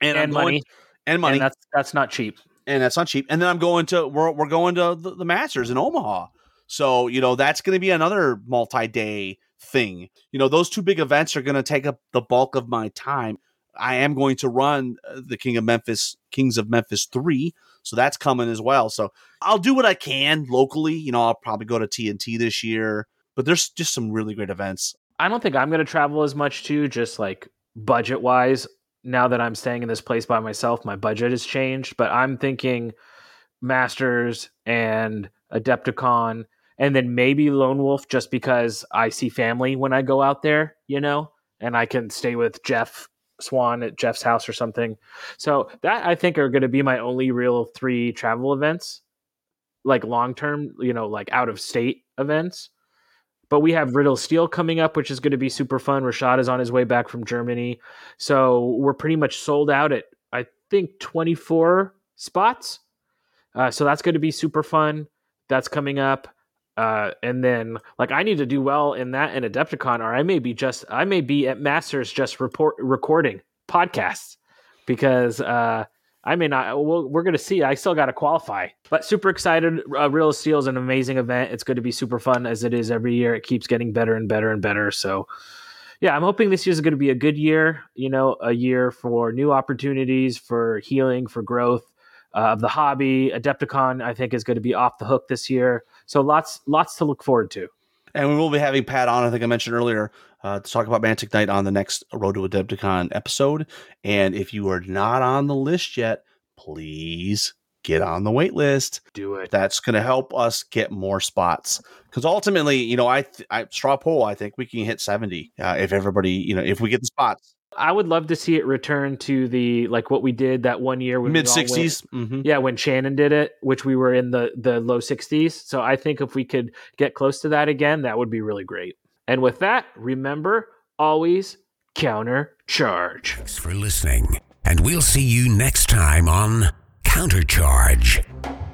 and, and money, going, and money. And that's that's not cheap. And that's not cheap. And then I'm going to we're we're going to the, the Masters in Omaha. So you know that's going to be another multi-day thing. You know, those two big events are going to take up the bulk of my time. I am going to run uh, the King of Memphis, Kings of Memphis 3. So that's coming as well. So I'll do what I can locally. You know, I'll probably go to TNT this year, but there's just some really great events. I don't think I'm going to travel as much too, just like budget wise. Now that I'm staying in this place by myself, my budget has changed, but I'm thinking Masters and Adepticon and then maybe Lone Wolf just because I see family when I go out there, you know, and I can stay with Jeff Swan at Jeff's house or something. So that I think are going to be my only real three travel events, like long term, you know, like out of state events. But we have Riddle Steel coming up, which is going to be super fun. Rashad is on his way back from Germany, so we're pretty much sold out at I think 24 spots. Uh, so that's going to be super fun. That's coming up. Uh, and then like I need to do well in that and Adepticon, or I may be just I may be at Masters just report recording podcasts because uh, I may not. Well, we're gonna see. I still got to qualify, but super excited. Uh, Real Steel is an amazing event. It's going to be super fun as it is every year. It keeps getting better and better and better. So. Yeah, I'm hoping this year is going to be a good year. You know, a year for new opportunities, for healing, for growth uh, of the hobby. Adepticon, I think, is going to be off the hook this year. So lots lots to look forward to. And we will be having Pat on, I think I mentioned earlier, uh, to talk about Mantic Knight on the next Road to Adepticon episode. And if you are not on the list yet, please get on the wait list. Do it. That's going to help us get more spots. Because ultimately, you know, I, th- I straw poll, I think we can hit 70 uh, if everybody, you know, if we get the spots. I would love to see it return to the like what we did that one year mid 60s. Mm-hmm. Yeah, when Shannon did it, which we were in the the low 60s. So I think if we could get close to that again, that would be really great. And with that, remember always counter charge. Thanks for listening, and we'll see you next time on Countercharge.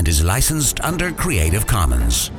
and is licensed under Creative Commons.